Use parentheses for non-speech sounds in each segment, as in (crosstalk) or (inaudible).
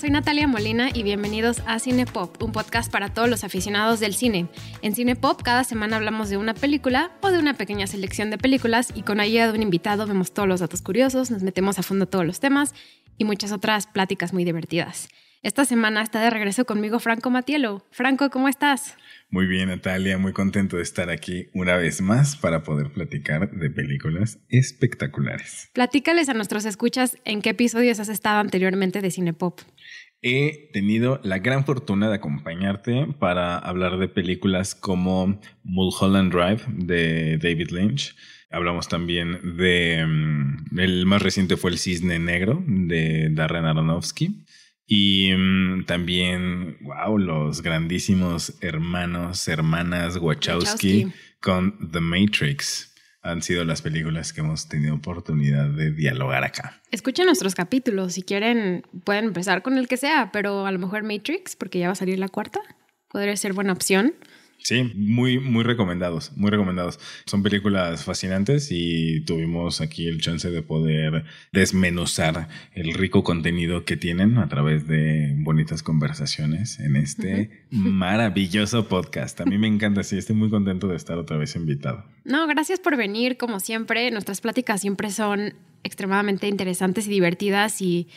soy Natalia Molina y bienvenidos a Cine Pop, un podcast para todos los aficionados del cine. En Cine Pop cada semana hablamos de una película o de una pequeña selección de películas y con ayuda de un invitado vemos todos los datos curiosos, nos metemos a fondo todos los temas y muchas otras pláticas muy divertidas. Esta semana está de regreso conmigo Franco Matielo. Franco, ¿cómo estás? Muy bien, Natalia, muy contento de estar aquí una vez más para poder platicar de películas espectaculares. Platícales a nuestros escuchas en qué episodios has estado anteriormente de Cinepop. He tenido la gran fortuna de acompañarte para hablar de películas como Mulholland Drive de David Lynch. Hablamos también de... Mm, el más reciente fue El Cisne Negro de Darren Aronofsky. Y mm, también, wow, los grandísimos hermanos, hermanas Wachowski, con The Matrix han sido las películas que hemos tenido oportunidad de dialogar acá. Escuchen nuestros capítulos, si quieren pueden empezar con el que sea, pero a lo mejor Matrix, porque ya va a salir la cuarta, podría ser buena opción. Sí, muy, muy recomendados, muy recomendados. Son películas fascinantes y tuvimos aquí el chance de poder desmenuzar el rico contenido que tienen a través de bonitas conversaciones en este maravilloso podcast. A mí me encanta, sí, estoy muy contento de estar otra vez invitado. No, gracias por venir, como siempre. Nuestras pláticas siempre son extremadamente interesantes y divertidas y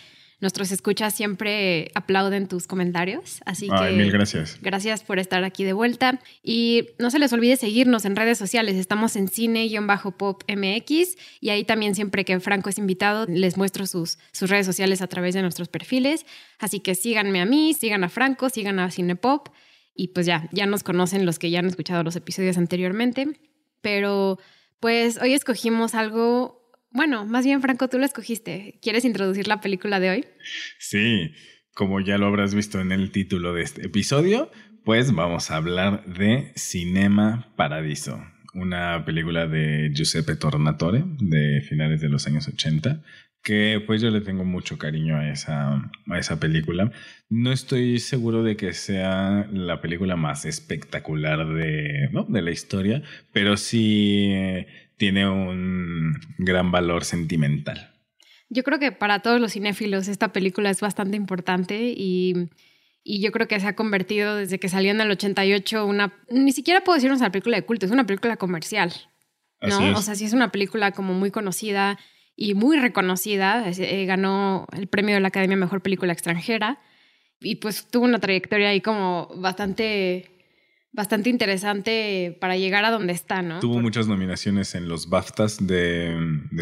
Nuestros escuchas siempre aplauden tus comentarios, así que mil gracias. Gracias por estar aquí de vuelta y no se les olvide seguirnos en redes sociales. Estamos en cine-pop MX y ahí también siempre que Franco es invitado les muestro sus, sus redes sociales a través de nuestros perfiles. Así que síganme a mí, sigan a Franco, sigan a Cinepop y pues ya, ya nos conocen los que ya han escuchado los episodios anteriormente. Pero pues hoy escogimos algo bueno, más bien, Franco, tú lo escogiste. ¿Quieres introducir la película de hoy? Sí, como ya lo habrás visto en el título de este episodio, pues vamos a hablar de Cinema Paradiso, una película de Giuseppe Tornatore de finales de los años 80, que pues yo le tengo mucho cariño a esa, a esa película. No estoy seguro de que sea la película más espectacular de, de la historia, pero sí tiene un gran valor sentimental. Yo creo que para todos los cinéfilos esta película es bastante importante y, yo creo que se ha convertido desde que salió en el 88 una... Ni siquiera puedo decir una película de culto, es una película comercial. ¿no? O sea, sí es una película como muy conocida y muy reconocida. Eh, ganó el premio de la Academia Mejor Película Extranjera y pues tuvo una trayectoria ahí como bastante bastante interesante para llegar a donde está, ¿no? Tuvo muchas nominaciones en los BAFTAs de,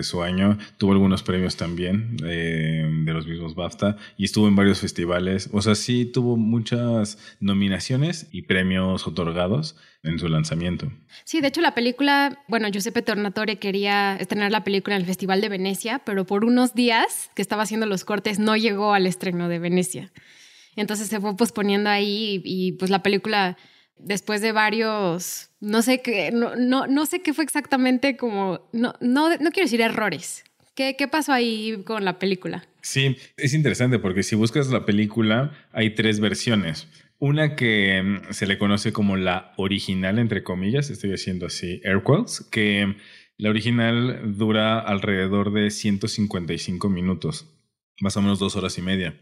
su año, tuvo algunos premios también eh, de los mismos BAFTA y estuvo en varios festivales, o sea, sí tuvo muchas nominaciones y premios otorgados en su lanzamiento. Sí, de hecho la película, bueno, Giuseppe Tornatore quería estrenar la película en el Festival de Venecia, pero por unos días que estaba haciendo los cortes no llegó al estreno de Venecia. Entonces se fue posponiendo ahí y pues la película después de varios, no sé qué, no, no, sé qué fue exactamente como, no, no, no quiero decir errores. ¿Qué, ¿Qué pasó ahí con la película? Sí, es interesante porque si buscas la película hay tres versiones. Una que mm, se le conoce como la original, entre comillas, estoy haciendo así air quotes, que la original dura alrededor de 155 minutos, más o menos dos horas y media.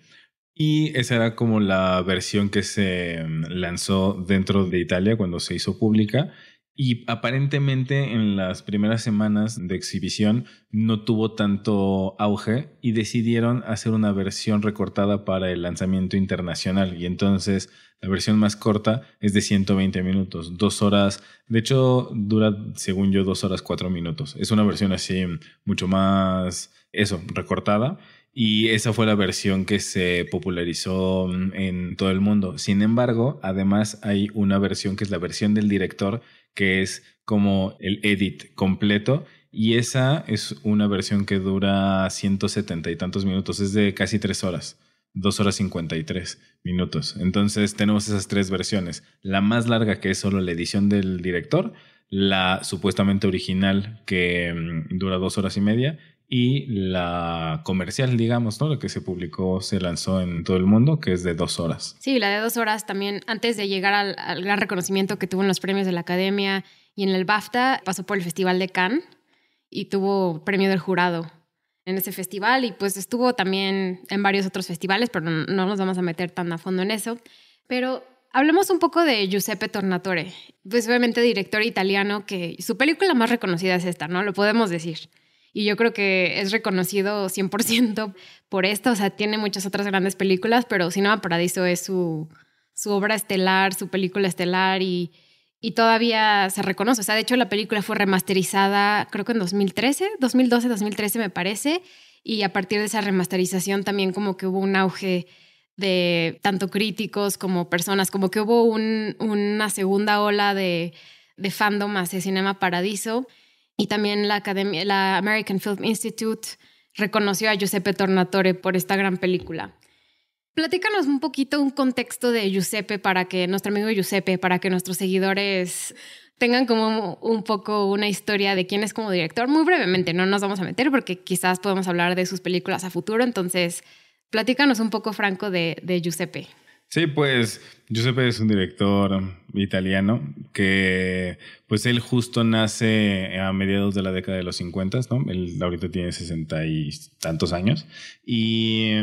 Y esa era como la versión que se mm, lanzó dentro de Italia cuando se hizo pública. Y aparentemente en las primeras semanas de exhibición no tuvo tanto auge y decidieron hacer una versión recortada para el lanzamiento internacional. Y entonces la versión más corta es de 120 minutos, dos horas. De hecho, dura, según yo, dos horas cuatro minutos. Es una versión así mucho más, eso, recortada y esa fue la versión que se popularizó mm, en todo el mundo. Sin embargo, además hay una versión que es la versión del director, que es como el edit completo. Y esa es una versión que dura 170 y tantos minutos, es de casi tres horas, dos horas 53 minutos. Entonces tenemos esas tres versiones. La más larga que es solo la edición del director, la supuestamente original que mm, dura dos horas y media y la comercial, digamos, ¿no? Lo que se publicó, se lanzó en todo el mundo, que es de dos horas. Sí, la de dos horas también, antes de llegar al, gran reconocimiento que tuvo en los premios de la Academia y en el BAFTA, pasó por el Festival de Cannes y tuvo premio del jurado en ese festival y pues estuvo también en varios otros festivales, pero no, no nos vamos a meter tan a fondo en eso. Pero hablemos un poco de Giuseppe Tornatore, pues obviamente director italiano que su película más reconocida es esta, ¿no? Lo podemos decir. Y yo creo que es reconocido 100% por esta, o sea, tiene muchas otras grandes películas, pero Cinema Paradiso es su, su obra estelar, su película estelar y, y todavía se reconoce. O sea, de hecho la película fue remasterizada creo que en 2013, 2012, 2013 me parece, y a partir de esa remasterización también como que hubo un auge de tanto críticos como personas, como que hubo una segunda ola de, de fandom hacia Cinema Paradiso y también la, Academia, la American Film Institute reconoció a Giuseppe Tornatore por esta gran película. Platícanos un poquito un contexto de Giuseppe para que nuestro amigo Giuseppe, para que nuestros seguidores tengan como un poco una historia de quién es como director. Muy brevemente, no nos vamos a meter porque quizás podemos hablar de sus películas a futuro. Entonces, platícanos un poco, Franco, de, de Giuseppe. Sí, pues Giuseppe es un director italiano que, pues él justo nace a mediados de la década de los 50, ¿no? Él ahorita tiene sesenta y tantos años. Y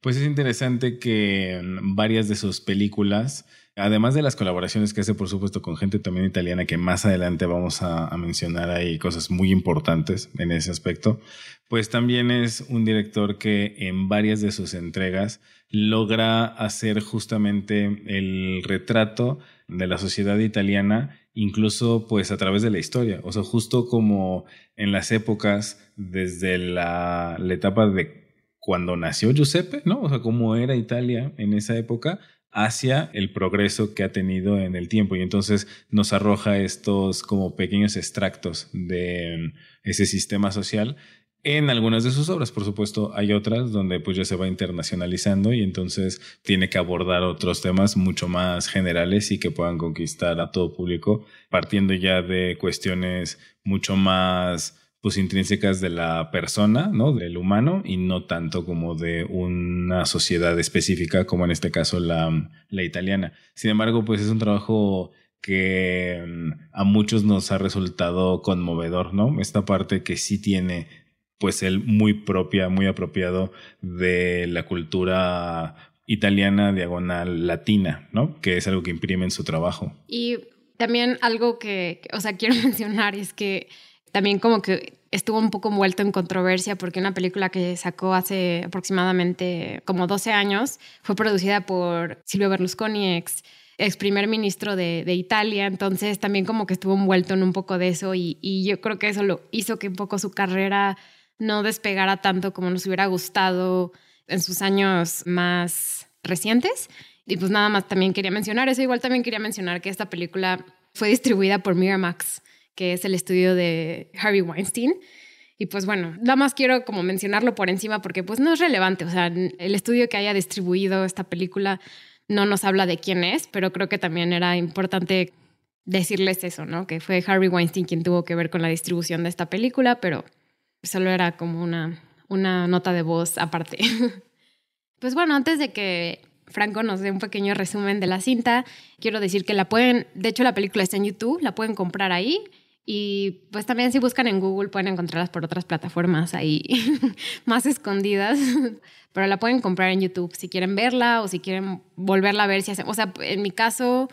pues es interesante que varias de sus películas, además de las colaboraciones que hace, por supuesto, con gente también italiana, que más adelante vamos a, mencionar ahí cosas muy importantes en ese aspecto, pues también es un director que en varias de sus entregas logra hacer justamente el retrato de la sociedad italiana, incluso pues a través de la historia. O sea, justo como en las épocas, desde la, etapa de cuando nació Giuseppe, ¿no? O sea, cómo era Italia en esa época, hacia el progreso que ha tenido en el tiempo y entonces nos arroja estos como pequeños extractos de ese sistema social en algunas de sus obras. Por supuesto, hay otras donde pues ya se va internacionalizando y entonces tiene que abordar otros temas mucho más generales y que puedan conquistar a todo público, partiendo ya de cuestiones mucho más pues intrínsecas de la persona, ¿no? Del humano y no tanto como de una sociedad específica como en este caso la, la italiana. Sin embargo, pues es un trabajo que mm, a muchos nos ha resultado conmovedor, ¿no? Esta parte que sí tiene pues él muy propia, muy apropiado de la cultura italiana diagonal latina, ¿no? Que es algo que imprime en su trabajo. Y también algo que, o sea, quiero (laughs) mencionar es que también como que estuvo un poco envuelto en controversia porque una película que sacó hace aproximadamente como 12 años fue producida por Silvio Berlusconi, ex, ex primer ministro de, de, Italia, entonces también como que estuvo envuelto en un poco de eso y, y yo creo que eso lo hizo que un poco su carrera no despegara tanto como nos hubiera gustado en sus años más recientes. Y pues nada más también quería mencionar eso. Igual también quería mencionar que esta película fue distribuida por Miramax, que es el estudio de Harvey Weinstein. Y pues bueno, nada más quiero como mencionarlo por encima porque pues no es relevante. O sea, el estudio que haya distribuido esta película no nos habla de quién es, pero creo que también era importante decirles eso, ¿no? Que fue Harvey Weinstein quien tuvo que ver con la distribución de esta película, pero Solo era como una, una nota de voz aparte. (laughs) pues bueno, antes de que Franco nos dé un pequeño resumen de la cinta, quiero decir que la pueden, de hecho la película está en YouTube, la pueden comprar ahí. Y pues también si buscan en Google pueden encontrarlas por otras plataformas ahí (laughs) más escondidas, (laughs) pero la pueden comprar en YouTube si quieren verla o si quieren volverla a ver. Si o sea, en mi caso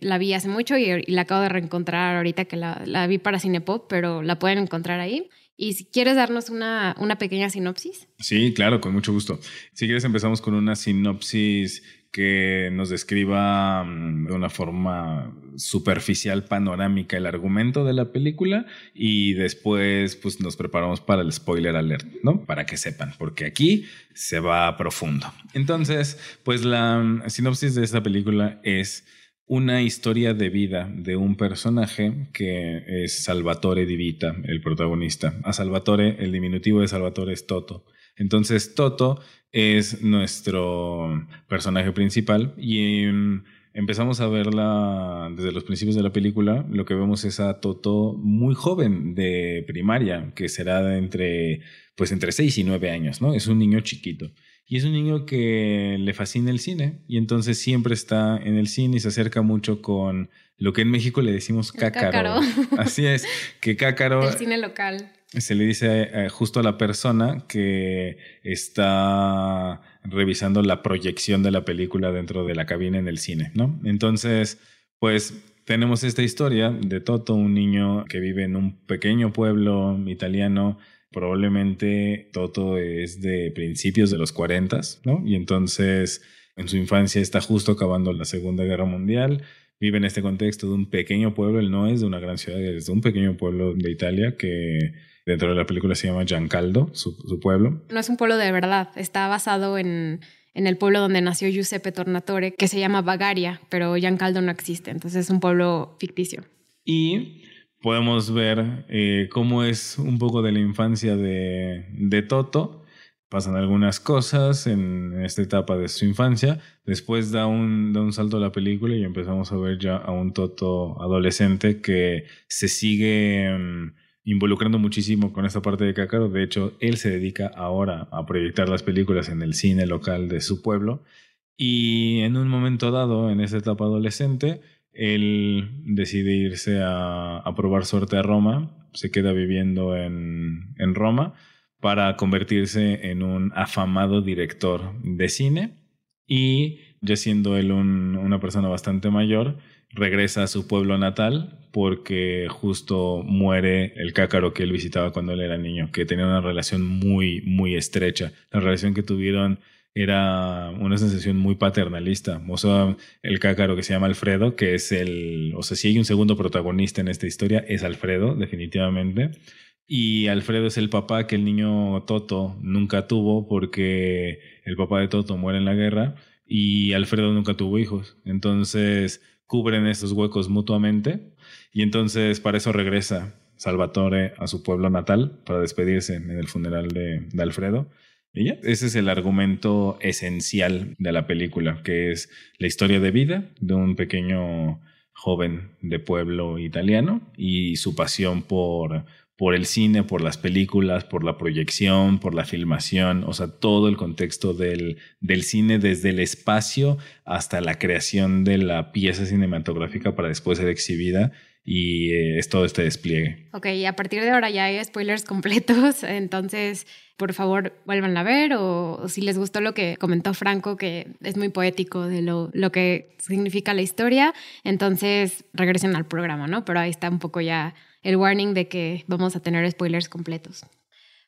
la vi hace mucho y, la acabo de reencontrar ahorita que la, la vi para Cinepop, pero la pueden encontrar ahí. Y si quieres darnos una, una pequeña sinopsis. Sí, claro, con mucho gusto. Si quieres empezamos con una sinopsis que nos describa mm, de una forma superficial, panorámica, el argumento de la película y después pues nos preparamos para el spoiler alert, ¿no? Para que sepan, porque aquí se va profundo. Entonces, pues la mm, sinopsis de esta película es una historia de vida de un personaje que es Salvatore Divita, el protagonista. A Salvatore, el diminutivo de Salvatore es Toto. Entonces Toto es nuestro personaje principal y em, empezamos a verla desde los principios de la película. Lo que vemos es a Toto muy joven de primaria, que será entre, pues entre 6 y 9 años, ¿no? Es un niño chiquito. Y es un niño que le fascina el cine y entonces siempre está en el cine y se acerca mucho con lo que en México le decimos cácaro. (laughs) Así es, que cácaro... El cine local. Se le dice eh, justo a la persona que está revisando la proyección de la película dentro de la cabina en el cine, ¿no? Entonces, pues tenemos esta historia de Toto, un niño que vive en un pequeño pueblo italiano probablemente Toto es de principios de los 40, ¿no? Y entonces en su infancia está justo acabando la Segunda Guerra Mundial, vive en este contexto de un pequeño pueblo, él no es de una gran ciudad, es de un pequeño pueblo de Italia que dentro de la película se llama Giancaldo, su, su pueblo. No es un pueblo de verdad, está basado en, en el pueblo donde nació Giuseppe Tornatore, que se llama Bagaria, pero Giancaldo no existe, entonces es un pueblo ficticio. Y podemos ver eh, cómo es un poco de la infancia de, de Toto. Pasan algunas cosas en esta etapa de su infancia. Después da un, da un salto a la película y empezamos a ver ya a un Toto adolescente que se sigue mm, involucrando muchísimo con esta parte de Cácaro. De hecho, él se dedica ahora a proyectar las películas en el cine local de su pueblo. Y en un momento dado, en esa etapa adolescente, él decide irse a, probar suerte a Roma, se queda viviendo en, Roma para convertirse en un afamado director de cine y ya siendo él una persona bastante mayor, regresa a su pueblo natal porque justo muere el cácaro que él visitaba cuando él era niño, que tenía una relación muy, muy estrecha. La relación que tuvieron era una sensación muy paternalista. O sea, el cácaro que se llama Alfredo, que es el, o sea, si hay un segundo protagonista en esta historia, es Alfredo, definitivamente. Y Alfredo es el papá que el niño Toto nunca tuvo porque el papá de Toto muere en la guerra y Alfredo nunca tuvo hijos. Entonces cubren estos huecos mutuamente y entonces para eso regresa Salvatore a su pueblo natal para despedirse en el funeral de, de Alfredo y ya, ese es el argumento esencial de la película, que es la historia de vida de un pequeño joven de pueblo italiano y su pasión por, por el cine, por las películas, por la proyección, por la filmación, o sea, todo el contexto del, del cine desde el espacio hasta la creación de la pieza cinematográfica para después ser exhibida y eh, es todo este despliegue. Ok, y a partir de ahora ya hay spoilers completos, (laughs) entonces por favor vuelvan a ver o, si les gustó lo que comentó Franco, que es muy poético de lo, lo, que significa la historia, entonces regresen al programa, ¿no? Pero ahí está un poco ya el warning de que vamos a tener spoilers completos.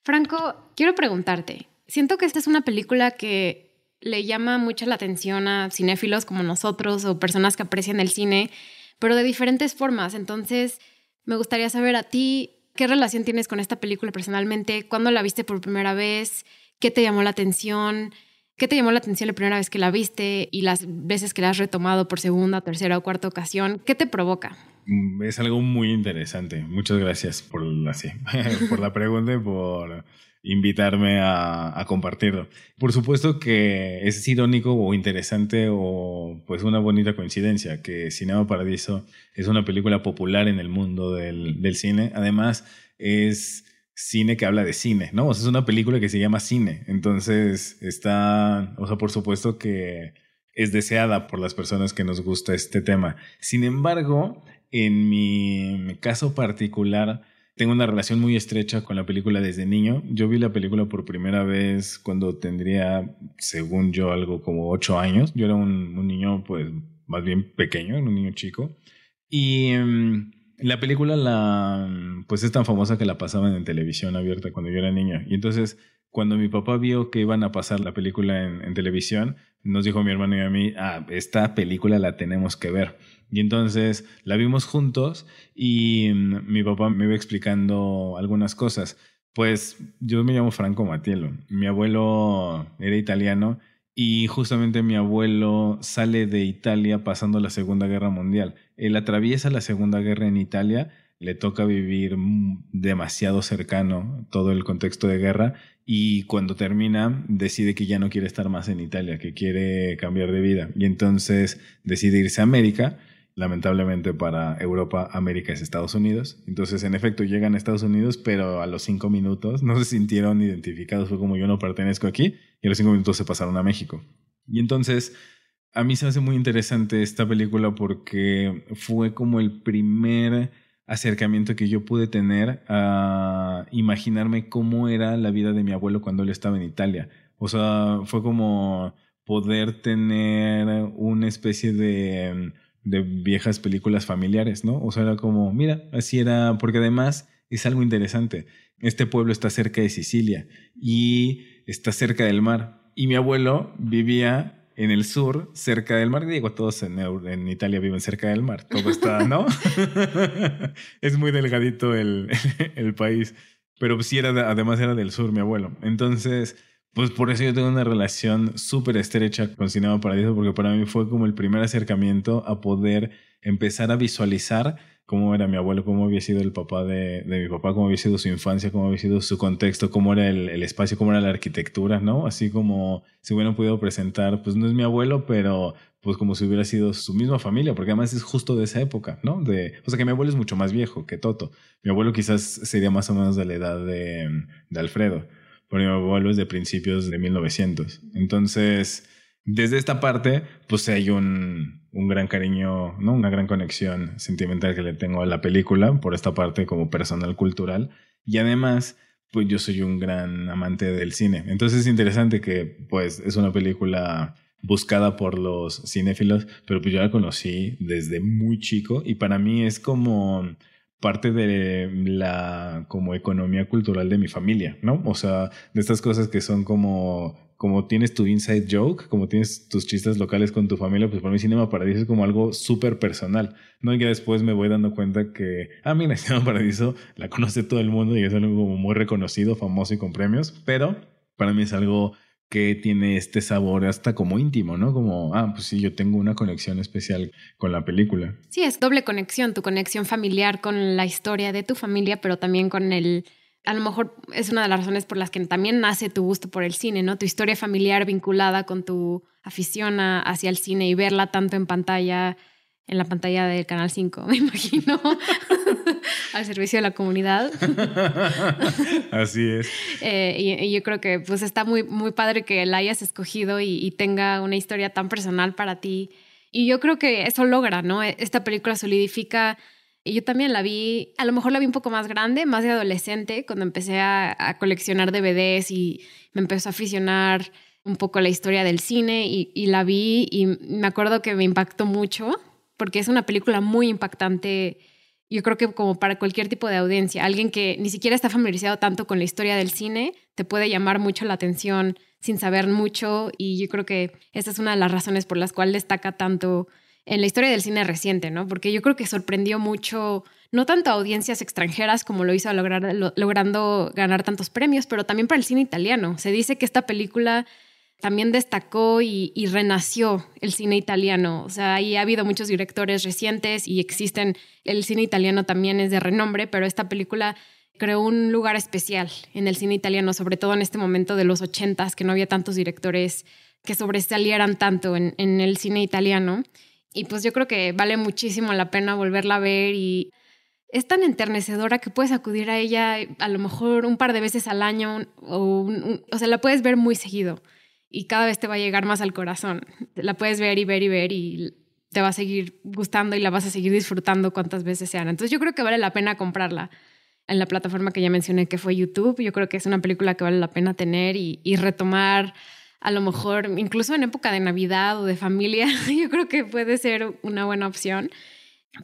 Franco, quiero preguntarte, siento que esta es una película que le llama mucho la atención a cinéfilos como nosotros o personas que aprecian el cine pero de diferentes formas. Entonces, me gustaría saber a ti qué relación tienes con esta película personalmente, cuándo la viste por primera vez, qué te llamó la atención, qué te llamó la atención la primera vez que la viste y las veces que la has retomado por segunda, tercera o cuarta ocasión, ¿qué te provoca? Mm, es algo muy interesante. Muchas gracias por, así, (laughs) por la pregunta y por invitarme a, compartirlo. Por supuesto que es irónico o interesante o pues una bonita coincidencia que Cinema Paradiso es una película popular en el mundo del, cine. Además, es cine que habla de cine, ¿no? O sea, es una película que se llama cine. Entonces, está, o sea, por supuesto que es deseada por las personas que nos gusta este tema. Sin embargo, en mi caso particular, tengo una relación muy estrecha con la película desde niño. Yo vi la película por primera vez cuando tendría, según yo, algo como ocho años. Yo era un, niño, pues, más bien pequeño, un niño chico. Y em, la película, la, pues, es tan famosa que la pasaban en televisión abierta cuando yo era niño. Y entonces, cuando mi papá vio que iban a pasar la película en, en televisión, nos dijo mi hermano y a mí, ah, esta película la tenemos que ver. Y entonces la vimos juntos y mm, mi papá me iba explicando algunas cosas. Pues yo me llamo Franco Matiello. Mi abuelo era italiano y justamente mi abuelo sale de Italia pasando la Segunda Guerra Mundial. Él atraviesa la Segunda Guerra en Italia, le toca vivir demasiado cercano todo el contexto de guerra y cuando termina decide que ya no quiere estar más en Italia, que quiere cambiar de vida y entonces decide irse a América lamentablemente para Europa, América es Estados Unidos. Entonces, en efecto, llegan a Estados Unidos, pero a los cinco minutos no se sintieron identificados. Fue como yo no pertenezco aquí y a los cinco minutos se pasaron a México. Y entonces, a mí se hace muy interesante esta película porque fue como el primer acercamiento que yo pude tener a imaginarme cómo era la vida de mi abuelo cuando él estaba en Italia. O sea, fue como poder tener una especie de, de viejas películas familiares, ¿no? O sea, era como, mira, así era, porque además es algo interesante. Este pueblo está cerca de Sicilia y está cerca del mar. Y mi abuelo vivía en el sur, cerca del mar. Digo, todos en, Italia viven cerca del mar. Todo está, ¿no? (laughs) es muy delgadito el, (laughs) el, país. Pero sí era, además era del sur, mi abuelo. Entonces, pues por eso yo tengo una relación súper estrecha con Cinema Paradiso, porque para mí fue como el primer acercamiento a poder empezar a visualizar cómo era mi abuelo, cómo había sido el papá de, de, mi papá, cómo había sido su infancia, cómo había sido su contexto, cómo era el, el, espacio, cómo era la arquitectura, ¿no? Así como si hubieran podido presentar, pues no es mi abuelo, pero pues como si hubiera sido su misma familia, porque además es justo de esa época, ¿no? De, o sea que mi abuelo es mucho más viejo que Toto. Mi abuelo quizás sería más o menos de la edad de, de Alfredo, pero mi abuelo es de principios de 1900. Entonces desde esta parte, pues hay un, un, gran cariño, ¿no? Una gran conexión sentimental que le tengo a la película por esta parte como personal cultural. Y además, pues yo soy un gran amante del cine. Entonces es interesante que, pues, es una película buscada por los cinéfilos, pero pues yo la conocí desde muy chico y para mí es como parte de la como economía cultural de mi familia, ¿no? O sea, de estas cosas que son como como tienes tu inside joke, como tienes tus chistes locales con tu familia, pues para mí Cinema Paradiso es como algo súper personal, ¿no? Y después me voy dando cuenta que, ah, mira, (laughs) Cinema Paradiso la conoce todo el mundo y es algo como muy reconocido, famoso y con premios, pero para mí es algo que tiene este sabor hasta como íntimo, ¿no? Como, ah, pues sí, yo tengo una conexión especial con la película. Sí, es doble conexión, tu conexión familiar con la historia de tu familia, pero también con el a lo mejor es una de las razones por las que también nace tu gusto por el cine, ¿no? Tu historia familiar vinculada con tu afición hacia el cine y verla tanto en pantalla, en la pantalla del Canal 5, (laughs) me imagino, (laughs) al servicio de la comunidad. (laughs) Así es. Eh, y, yo creo que pues está muy, muy padre que la hayas escogido y, y tenga una historia tan personal para ti. Y yo creo que eso logra, ¿no? Esta película solidifica yo también la vi, a lo mejor la vi un poco más grande, más de adolescente, cuando empecé a, coleccionar DVDs y me empezó a aficionar un poco la historia del cine y, y, la vi y me acuerdo que me impactó mucho porque es una película muy impactante, yo creo que como para cualquier tipo de audiencia, alguien que ni siquiera está familiarizado tanto con la historia del cine, te puede llamar mucho la atención sin saber mucho y yo creo que esa es una de las razones por las cuales destaca tanto en la historia del cine reciente, ¿no? Porque yo creo que sorprendió mucho, no tanto a audiencias extranjeras como lo hizo lograr, logrando ganar tantos premios, pero también para el cine italiano. Se dice que esta película también destacó y, renació el cine italiano. O sea, ahí ha habido muchos directores recientes y existen, el cine italiano también es de renombre, pero esta película creó un lugar especial en el cine italiano, sobre todo en este momento de los ochentas, que no había tantos directores que sobresalieran tanto en, en el cine italiano. Y pues yo creo que vale muchísimo la pena volverla a ver y es tan enternecedora que puedes acudir a ella a lo mejor un par de veces al año o, o sea, la puedes ver muy seguido y cada vez te va a llegar más al corazón. La puedes ver y ver y ver y te va a seguir gustando y la vas a seguir disfrutando cuantas veces sean. Entonces yo creo que vale la pena comprarla en la plataforma que ya mencioné que fue YouTube. Yo creo que es una película que vale la pena tener y retomar a lo mejor incluso en época de Navidad o de familia, (laughs) yo creo que puede ser una buena opción.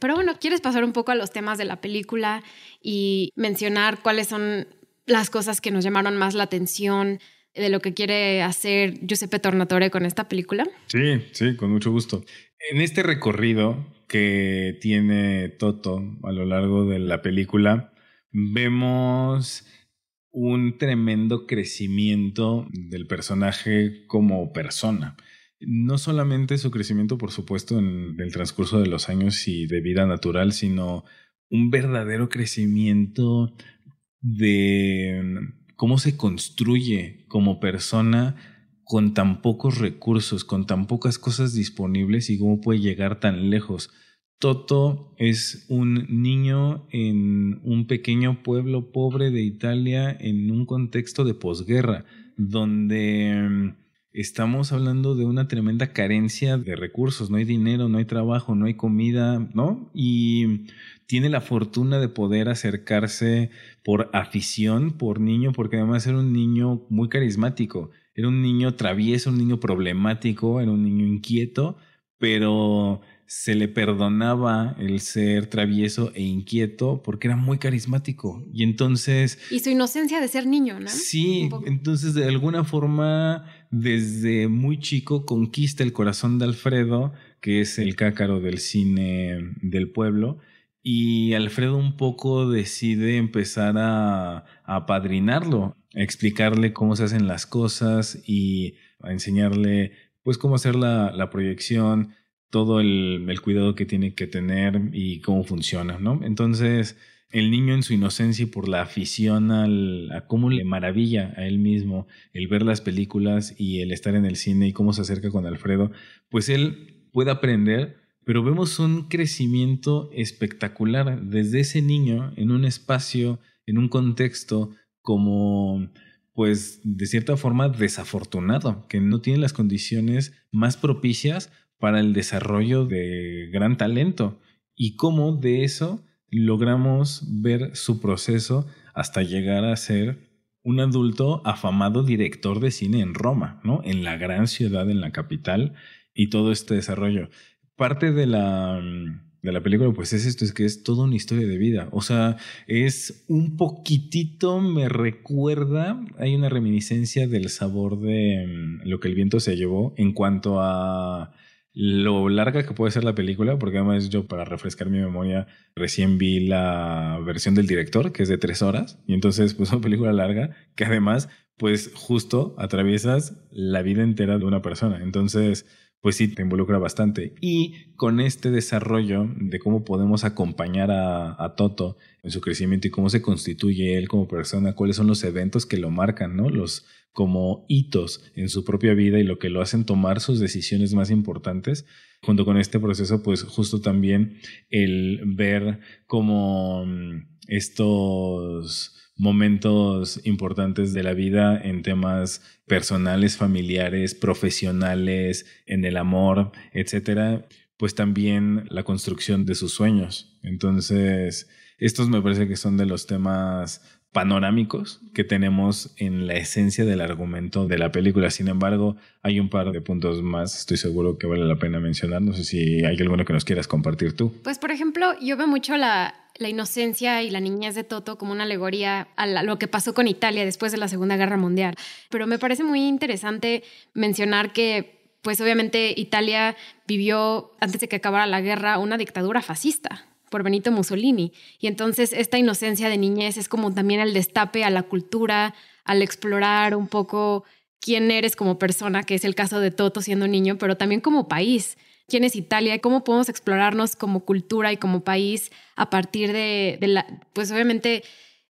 Pero bueno, ¿quieres pasar un poco a los temas de la película y mencionar cuáles son las cosas que nos llamaron más la atención de lo que quiere hacer Giuseppe Tornatore con esta película? Sí, sí, con mucho gusto. En este recorrido que tiene Toto a lo largo de la película, vemos un tremendo crecimiento del personaje como persona. No solamente su crecimiento, por supuesto, en el transcurso de los años y de vida natural, sino un verdadero crecimiento de cómo se construye como persona con tan pocos recursos, con tan pocas cosas disponibles y cómo puede llegar tan lejos Toto es un niño en un pequeño pueblo pobre de Italia en un contexto de posguerra, donde mm, estamos hablando de una tremenda carencia de recursos, no hay dinero, no hay trabajo, no hay comida, ¿no? Y tiene la fortuna de poder acercarse por afición, por niño, porque además era un niño muy carismático, era un niño travieso, un niño problemático, era un niño inquieto, pero se le perdonaba el ser travieso e inquieto porque era muy carismático. Y entonces... Y su inocencia de ser niño, ¿no? Sí, entonces de alguna forma desde muy chico conquista el corazón de Alfredo, que es el cácaro del cine del pueblo. Y Alfredo un poco decide empezar a, a apadrinarlo, a explicarle cómo se hacen las cosas y a enseñarle pues cómo hacer la, la proyección, todo el, cuidado que tiene que tener y cómo funciona, ¿no? Entonces, el niño en su inocencia y por la afición al, a cómo le maravilla a él mismo el ver las películas y el estar en el cine y cómo se acerca con Alfredo, pues él puede aprender, pero vemos un crecimiento espectacular desde ese niño en un espacio, en un contexto como pues de cierta forma desafortunado, que no tiene las condiciones más propicias para el desarrollo de gran talento y cómo de eso logramos ver su proceso hasta llegar a ser un adulto afamado director de cine en Roma, ¿no? En la gran ciudad, en la capital, y todo este desarrollo. Parte de la, de la película, pues es esto, es que es toda una historia de vida. O sea, es un poquitito, me recuerda, hay una reminiscencia del sabor de mm, lo que el viento se llevó en cuanto a lo larga que puede ser la película, porque además yo para refrescar mi memoria recién vi la versión del director, que es de tres horas, y entonces pues una película larga que además pues justo atraviesas la vida entera de una persona. Entonces pues sí, te involucra bastante. Y con este desarrollo de cómo podemos acompañar a, a, Toto en su crecimiento y cómo se constituye él como persona, cuáles son los eventos que lo marcan, ¿no? Los como hitos en su propia vida y lo que lo hacen tomar sus decisiones más importantes. Junto con este proceso, pues justo también el ver como mm, estos momentos importantes de la vida en temas personales, familiares, profesionales, en el amor, etcétera, pues también la construcción de sus sueños. Entonces, estos me parece que son de los temas panorámicos que tenemos en la esencia del argumento de la película. Sin embargo, hay un par de puntos más, estoy seguro que vale la pena mencionar. No sé si hay alguno que nos quieras compartir tú. Pues, por ejemplo, yo veo mucho la, inocencia y la niñez de Toto como una alegoría a lo que pasó con Italia después de la Segunda Guerra Mundial. Pero me parece muy interesante mencionar que pues obviamente Italia vivió, antes de que acabara la guerra, una dictadura fascista por Benito Mussolini. Y entonces esta inocencia de niñez es como también el destape a la cultura, al explorar un poco quién eres como persona, que es el caso de Toto siendo niño, pero también como país. ¿Quién es Italia? ¿Cómo podemos explorarnos como cultura y como país a partir de, la, pues obviamente,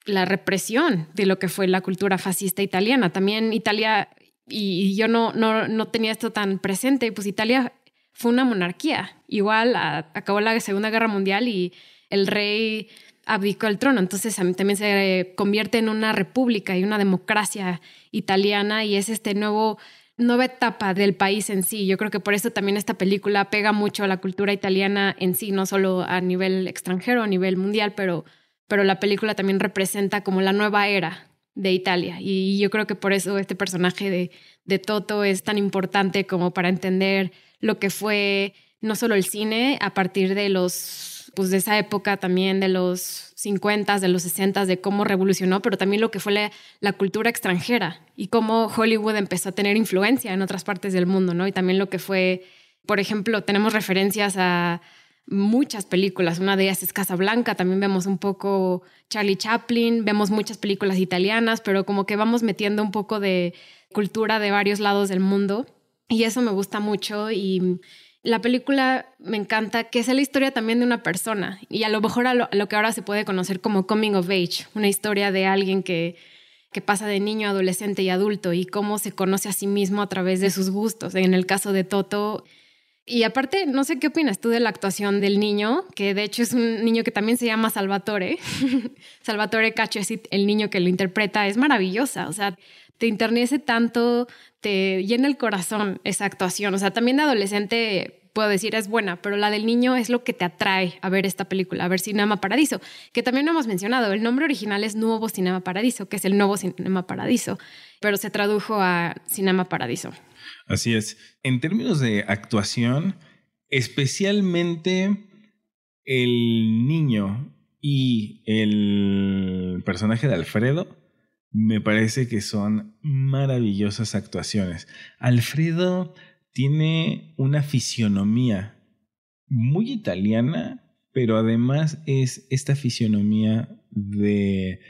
la represión de lo que fue la cultura fascista italiana? También Italia, y, yo no, no, no tenía esto tan presente, pues Italia fue una monarquía. Igual acabó la Segunda Guerra Mundial y el rey abdicó el trono. Entonces también se convierte en una república y una democracia italiana y es este nuevo nueva etapa del país en sí. Yo creo que por eso también esta película pega mucho a la cultura italiana en sí, no solo a nivel extranjero, a nivel mundial, pero, pero la película también representa como la nueva era de Italia. Y yo creo que por eso este personaje de, de Toto es tan importante como para entender lo que fue no solo el cine a partir de los, pues de esa época también de los 50, de los 60, de cómo revolucionó, pero también lo que fue la, cultura extranjera y cómo Hollywood empezó a tener influencia en otras partes del mundo, ¿no? Y también lo que fue, por ejemplo, tenemos referencias a muchas películas, una de ellas es Casablanca, también vemos un poco Charlie Chaplin, vemos muchas películas italianas, pero como que vamos metiendo un poco de cultura de varios lados del mundo y eso me gusta mucho y la película me encanta, que es la historia también de una persona y a lo mejor a lo, que ahora se puede conocer como coming of age, una historia de alguien que, que pasa de niño, adolescente y adulto y cómo se conoce a sí mismo a través de sus gustos. En el caso de Toto, Y aparte, no sé qué opinas tú de la actuación del niño, que de hecho es un niño que también se llama Salvatore. (laughs) Salvatore Cacciasit, el niño que lo interpreta, es maravillosa. O sea, te internece tanto, te llena el corazón esa actuación. O sea, también de adolescente puedo decir es buena, pero la del niño es lo que te atrae a ver esta película, a ver Cinema Paradiso, que también lo hemos mencionado. El nombre original es Nuevo Cinema Paradiso, que es el nuevo Cinema Paradiso, pero se tradujo a Cinema Paradiso. Así es. En términos de actuación, especialmente el niño y el personaje de Alfredo, me parece que son maravillosas actuaciones. Alfredo tiene una fisionomía muy italiana, pero además es esta fisionomía de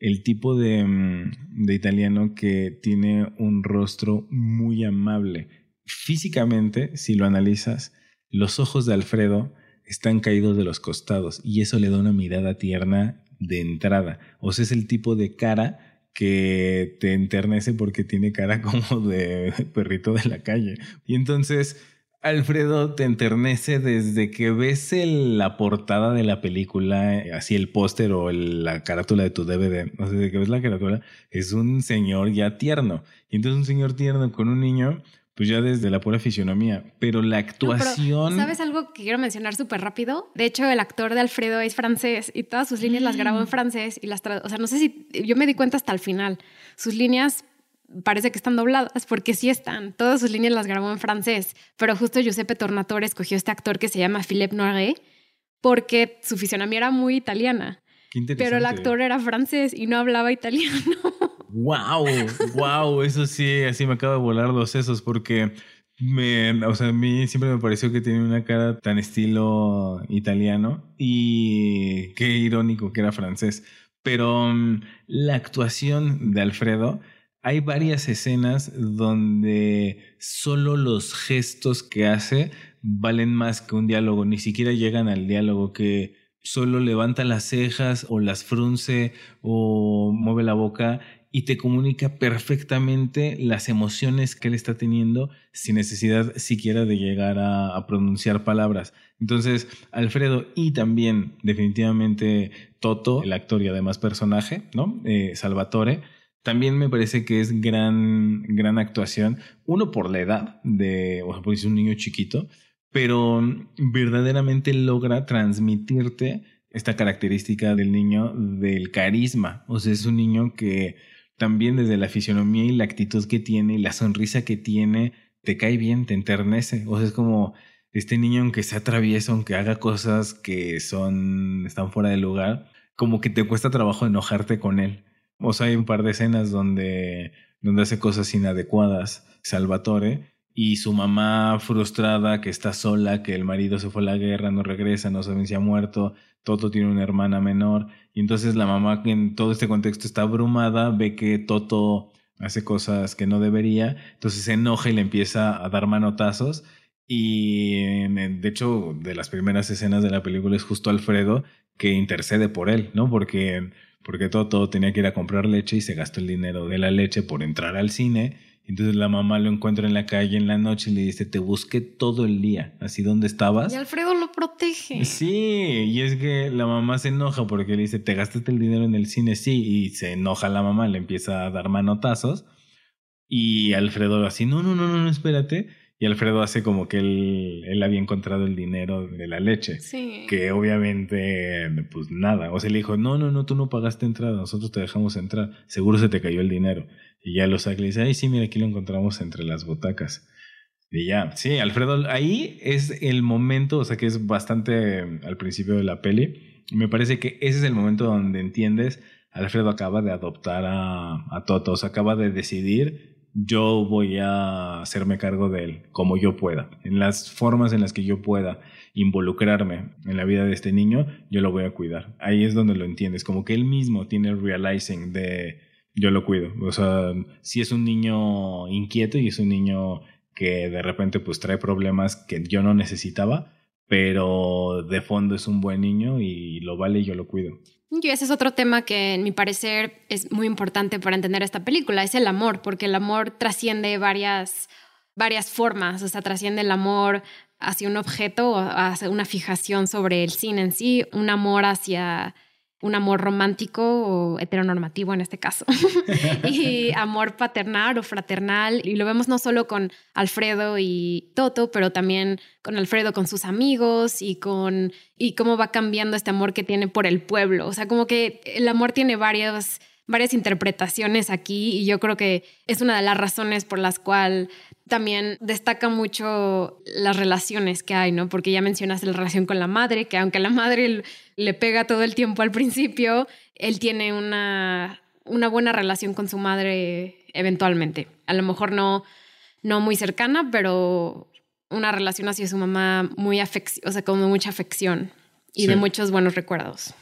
el tipo de, mm, de, italiano que tiene un rostro muy amable. Físicamente, si lo analizas, los ojos de Alfredo están caídos de los costados y eso le da una mirada tierna de entrada. O sea, es el tipo de cara que te enternece porque tiene cara (laughs) como de perrito de la calle. Y entonces Alfredo te enternece desde que ves la portada de la película, así el póster o la carátula de tu DVD, no sé, desde que ves la carátula, es un señor ya tierno. Y entonces un señor tierno con un niño pues ya desde la pura fisionomía, pero la actuación... ¿Sabes algo que quiero mencionar súper rápido? De hecho, el actor de Alfredo es francés y todas sus líneas las grabó en mm. francés y las... O sea, no sé si... Yo me di cuenta hasta el final. Sus líneas parece que están dobladas porque sí están. Todas sus líneas las grabó en francés, pero justo Giuseppe Tornatore escogió este actor que se llama Philippe Noiret porque su fisionomía era muy italiana. Pero el actor era francés y no hablaba italiano. Wow, wow, eso sí, así me acaba de volar los sesos porque me, o sea, a mí siempre me pareció que tenía una cara tan estilo italiano y qué irónico que era francés. Pero mm, la actuación de Alfredo, hay varias escenas donde solo los gestos que hace valen más que un diálogo, ni siquiera llegan al diálogo que solo levanta las cejas o las frunce o mueve la boca y te comunica perfectamente las emociones que él está teniendo sin necesidad siquiera de llegar a, pronunciar palabras. Entonces, Alfredo y también definitivamente Toto, el actor y además personaje, ¿no? Eh, Salvatore, también me parece que es gran, gran actuación. Uno por la edad de, o sea, porque es un niño chiquito, pero verdaderamente logra transmitirte esta característica del niño del carisma. O sea, es un niño que también desde la fisionomía y la actitud que tiene y la sonrisa que tiene, te cae bien, te enternece. O sea, es como este niño, aunque sea travieso, aunque haga cosas que son, están fuera de lugar, como que te cuesta trabajo enojarte con él. O sea, hay un par de escenas donde, donde hace cosas inadecuadas, Salvatore, y su mamá frustrada, que está sola, que el marido se fue a la guerra, no regresa, no saben si ha muerto, Toto tiene una hermana menor, y entonces la mamá en todo este contexto está abrumada, ve que Toto hace cosas que no debería, entonces se enoja y le empieza a dar manotazos, y de hecho de las primeras escenas de la película es justo Alfredo que intercede por él, ¿no? Porque, porque Toto tenía que ir a comprar leche y se gastó el dinero de la leche por entrar al cine entonces la mamá lo encuentra en la calle en la noche y le dice, te busqué todo el día, así donde estabas. Y Alfredo lo protege. Sí, y es que la mamá se enoja porque le dice, te gastaste el dinero en el cine, sí, y se enoja la mamá, le empieza a dar manotazos. Y Alfredo así, no, no, no, no, espérate. Y Alfredo hace como que él, él había encontrado el dinero de la leche. Sí. Que obviamente, pues nada. O sea, le dijo, no, no, no, tú no pagaste entrada, nosotros te dejamos entrar. Seguro se te cayó el dinero. Y ya lo saca y dice, ay, sí, mira, aquí lo encontramos entre las butacas. Y ya, sí, Alfredo, ahí es el momento, o sea, que es bastante al principio de la peli. Me parece que ese es el momento donde entiendes, Alfredo acaba de adoptar a, a Toto, o sea, acaba de decidir yo voy a hacerme cargo de él como yo pueda. En las formas en las que yo pueda involucrarme en la vida de este niño, yo lo voy a cuidar. Ahí es donde lo entiendes, como que él mismo tiene el realizing de yo lo cuido. O sea, si es un niño inquieto y es un niño que de repente pues trae problemas que yo no necesitaba, pero de fondo es un buen niño y lo vale y yo lo cuido. Y ese es otro tema que, en mi parecer, es muy importante para entender esta película, es el amor, porque el amor trasciende varias, varias formas, o sea, trasciende el amor hacia un objeto hacia una fijación sobre el cine en sí, un amor hacia un amor romántico o heteronormativo en este caso, (laughs) y (laughs) amor paternal o fraternal. Y lo vemos no solo con Alfredo y Toto, pero también con Alfredo con sus amigos y con y cómo va cambiando este amor que tiene por el pueblo. O sea, como que el amor tiene varias, varias interpretaciones aquí y yo creo que es una de las razones por las cuales también destaca mucho las relaciones que hay, ¿no? Porque ya mencionaste la relación con la madre, que aunque la madre le pega todo el tiempo al principio, él tiene una, una buena relación con su madre eventualmente. A lo mejor no, no muy cercana, pero una relación hacia su mamá muy afección, o sea, con mucha afección y de muchos buenos recuerdos.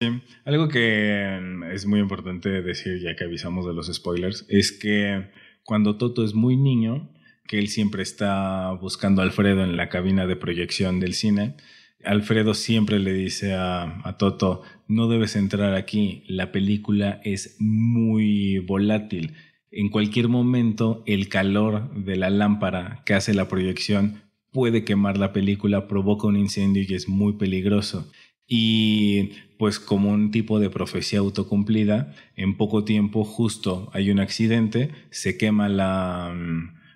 Sí. Algo que es muy importante decir, ya que avisamos de los spoilers, es que cuando Toto es muy niño, que él siempre está buscando a Alfredo en la cabina de proyección del cine, Alfredo siempre le dice a, Toto, no debes entrar aquí, la película es muy volátil. En cualquier momento el calor de la lámpara que hace la proyección puede quemar la película, provoca un incendio y es muy peligroso. Y pues como un tipo de profecía autocumplida, en poco tiempo justo hay un accidente, se quema la,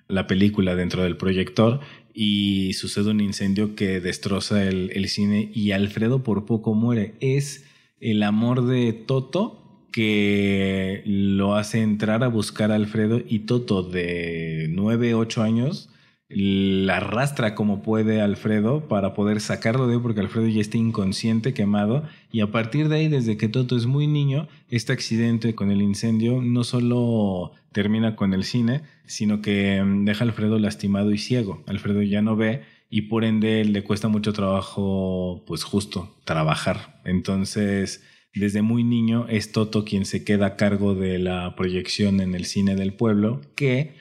la película dentro del proyector y sucede un incendio que destroza el, el, cine y Alfredo por poco muere. Es el amor de Toto que lo hace entrar a buscar a Alfredo y Toto de 9, 8 años la arrastra como puede Alfredo para poder sacarlo de ahí porque Alfredo ya está inconsciente, quemado, y a partir de ahí, desde que Toto es muy niño, este accidente con el incendio no solo termina con el cine, sino que mm, deja a Alfredo lastimado y ciego. Alfredo ya no ve y por ende le cuesta mucho trabajo, pues justo, trabajar. Entonces, desde muy niño es Toto quien se queda a cargo de la proyección en el cine del pueblo, que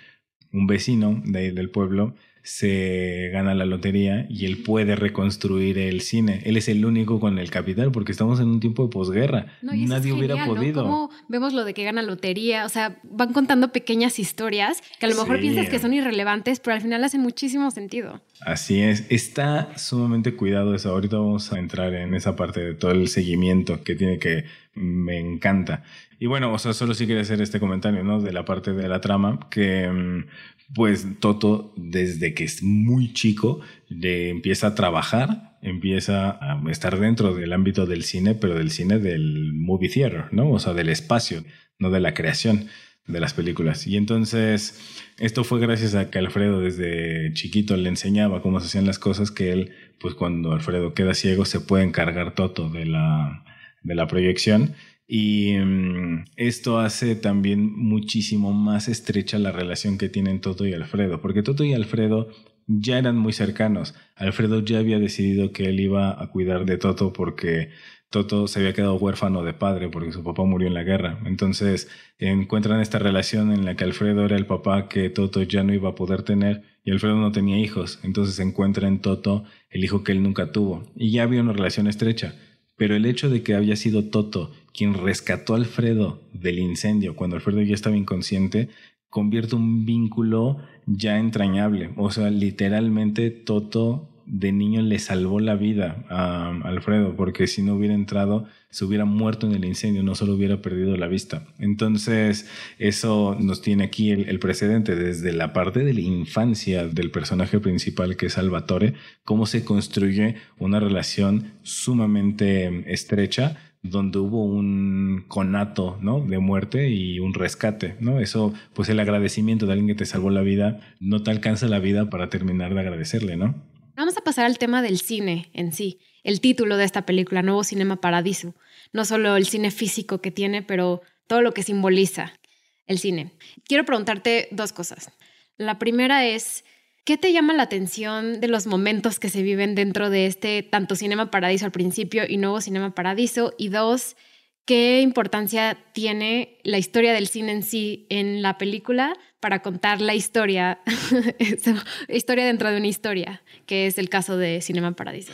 un vecino de del pueblo se gana la lotería y él puede reconstruir el cine. Él es el único con el capital porque estamos en un tiempo de posguerra. Nadie hubiera podido. ¿Cómo vemos lo de que gana lotería? O sea, van contando pequeñas historias que a lo mejor piensas que son irrelevantes, pero al final hacen muchísimo sentido. Así es. Está sumamente cuidado eso. Ahorita vamos a entrar en esa parte de todo el seguimiento que tiene que me encanta. Y bueno, o sea, solo sí quería hacer este comentario, ¿no? De la parte de la trama, que mm, pues Toto, desde que es muy chico, le empieza a trabajar, empieza a estar dentro del ámbito del cine, pero del cine del movie theater, ¿no? O sea, del espacio, no de la creación de las películas. Y entonces, esto fue gracias a que Alfredo desde chiquito le enseñaba cómo se hacían las cosas, que él, pues cuando Alfredo queda ciego, se puede encargar Toto de la, de la proyección y mm, esto hace también muchísimo más estrecha la relación que tienen Toto y Alfredo, porque Toto y Alfredo ya eran muy cercanos. Alfredo ya había decidido que él iba a cuidar de Toto porque Toto se había quedado huérfano de padre porque su papá murió en la guerra. Entonces encuentran esta relación en la que Alfredo era el papá que Toto ya no iba a poder tener y Alfredo no tenía hijos. Entonces encuentra en Toto el hijo que él nunca tuvo. Y ya había una relación estrecha. Pero el hecho de que había sido Toto quien rescató a Alfredo del incendio cuando Alfredo ya estaba inconsciente, convierte un vínculo ya entrañable. O sea, literalmente Toto de niño le salvó la vida a Alfredo, porque si no hubiera entrado, se hubiera muerto en el incendio, no solo hubiera perdido la vista. Entonces, eso nos tiene aquí el, precedente desde la parte de la infancia del personaje principal, que es Salvatore, cómo se construye una relación sumamente estrecha donde hubo un conato, ¿no? De muerte y un rescate, ¿no? Eso, pues el agradecimiento de alguien que te salvó la vida, no te alcanza la vida para terminar de agradecerle, ¿no? Vamos a pasar al tema del cine en sí, el título de esta película, Nuevo Cinema Paradiso. No solo el cine físico que tiene, pero todo lo que simboliza el cine. Quiero preguntarte dos cosas. La primera es, ¿Qué te llama la atención de los momentos que se viven dentro de este tanto Cinema Paradiso al principio y nuevo Cinema Paradiso? Y dos, ¿qué importancia tiene la historia del cine en sí en la película para contar la historia, (laughs) historia dentro de una historia, que es el caso de Cinema Paradiso?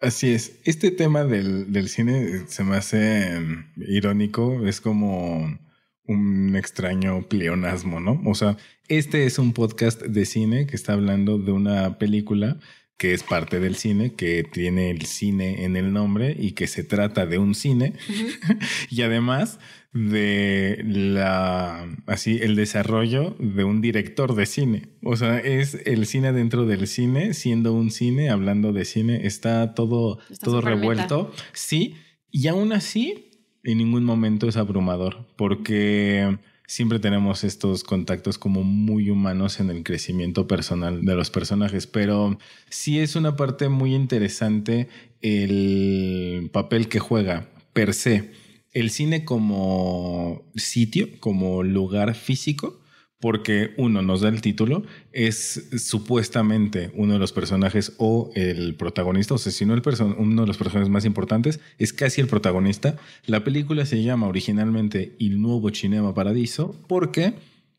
Así es. Este tema del, del cine se me hace mm, irónico. Es como un extraño pleonasmo, ¿no? O sea, este es un podcast de cine que está hablando de una película que es parte del cine, que tiene el cine en el nombre y que se trata de un cine. (laughs) y además de la así el desarrollo de un director de cine. O sea, es el cine dentro del cine, siendo un cine, hablando de cine, está todo todo revuelto. Sí, y aún así en ningún momento es abrumador, porque siempre tenemos estos contactos como muy humanos en el crecimiento personal de los personajes, pero sí es una parte muy interesante el papel que juega per se. El cine como sitio, como lugar físico, porque uno nos da el título, es supuestamente uno de los personajes o el protagonista, o sea, si no uno de los personajes más importantes, es casi el protagonista. La película se llama originalmente Il Nuevo Cinema Paradiso porque,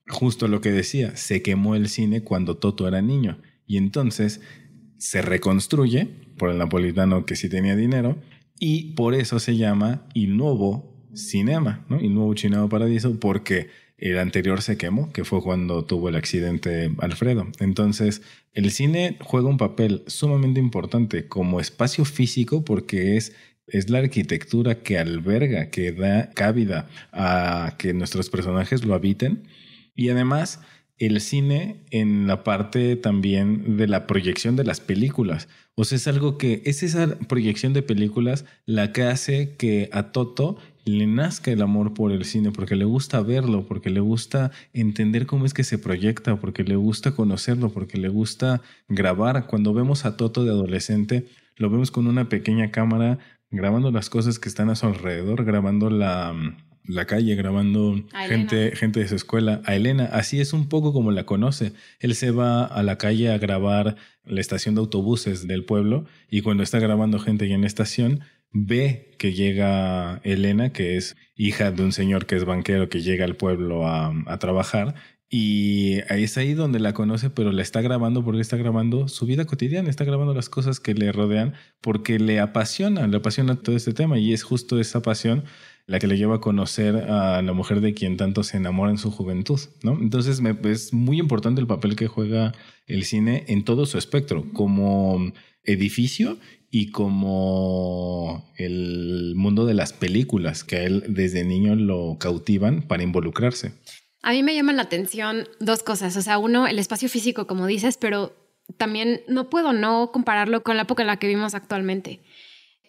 justo lo que decía, se quemó el cine cuando Toto era niño y entonces se reconstruye por el napolitano que sí tenía dinero y por eso se llama Il Nuevo Cinema, ¿no? Il Nuevo Cinema Paradiso porque el anterior se quemó, que fue cuando tuvo el accidente Alfredo. Entonces, el cine juega un papel sumamente importante como espacio físico porque es, es la arquitectura que alberga, que da cabida a que nuestros personajes lo habiten. Y además, el cine en la parte también de la proyección de las películas. O sea, es algo que es esa proyección de películas la que hace que a Toto le nazca el amor por el cine, porque le gusta verlo, porque le gusta entender cómo es que se proyecta, porque le gusta conocerlo, porque le gusta grabar. Cuando vemos a Toto de adolescente, lo vemos con una pequeña cámara grabando las cosas que están a su alrededor, grabando la, la calle, grabando gente, gente de su escuela. A Elena, así es un poco como la conoce. Él se va a la calle a grabar la estación de autobuses del pueblo y cuando está grabando gente en la estación, ve que llega Elena, que es hija de un señor que es banquero que llega al pueblo a, trabajar. Y ahí es ahí donde la conoce, pero la está grabando porque está grabando su vida cotidiana, está grabando las cosas que le rodean porque le apasiona, le apasiona todo este tema y es justo esa pasión la que le lleva a conocer a la mujer de quien tanto se enamora en su juventud, ¿no? Entonces es muy importante el papel que juega el cine en todo su espectro, como edificio y como el mundo de las películas que a él desde niño lo cautivan para involucrarse. A mí me llaman la atención dos cosas, o sea, uno, el espacio físico, como dices, pero también no puedo no compararlo con la época en la que vivimos actualmente.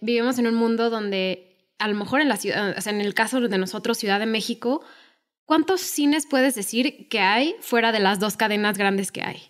Vivimos en un mundo donde a lo mejor en la ciudad, o sea, en el caso de nosotros, Ciudad de México, ¿cuántos cines puedes decir que hay fuera de las dos cadenas grandes que hay?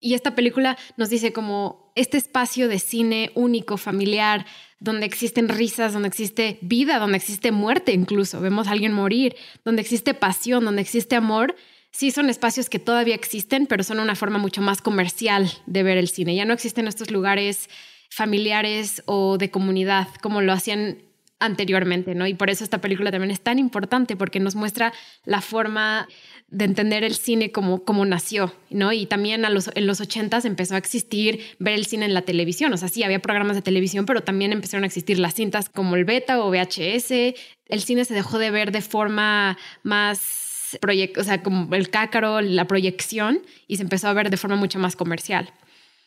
Y esta película nos dice como este espacio de cine único, familiar, donde existen risas, donde existe vida, donde existe muerte incluso, vemos a alguien morir, donde existe pasión, donde existe amor, sí son espacios que todavía existen, pero son una forma mucho más comercial de ver el cine. Ya no existen estos lugares familiares o de comunidad como lo hacían anteriormente, ¿no? Y por eso esta película también es tan importante porque nos muestra la forma de entender el cine como, como nació, ¿no? Y también a los, en los ochentas empezó a existir ver el cine en la televisión, o sea, sí, había programas de televisión, pero también empezaron a existir las cintas como el beta o VHS, el cine se dejó de ver de forma más, o sea, como el cácaro, la proyección, y se empezó a ver de forma mucho más comercial.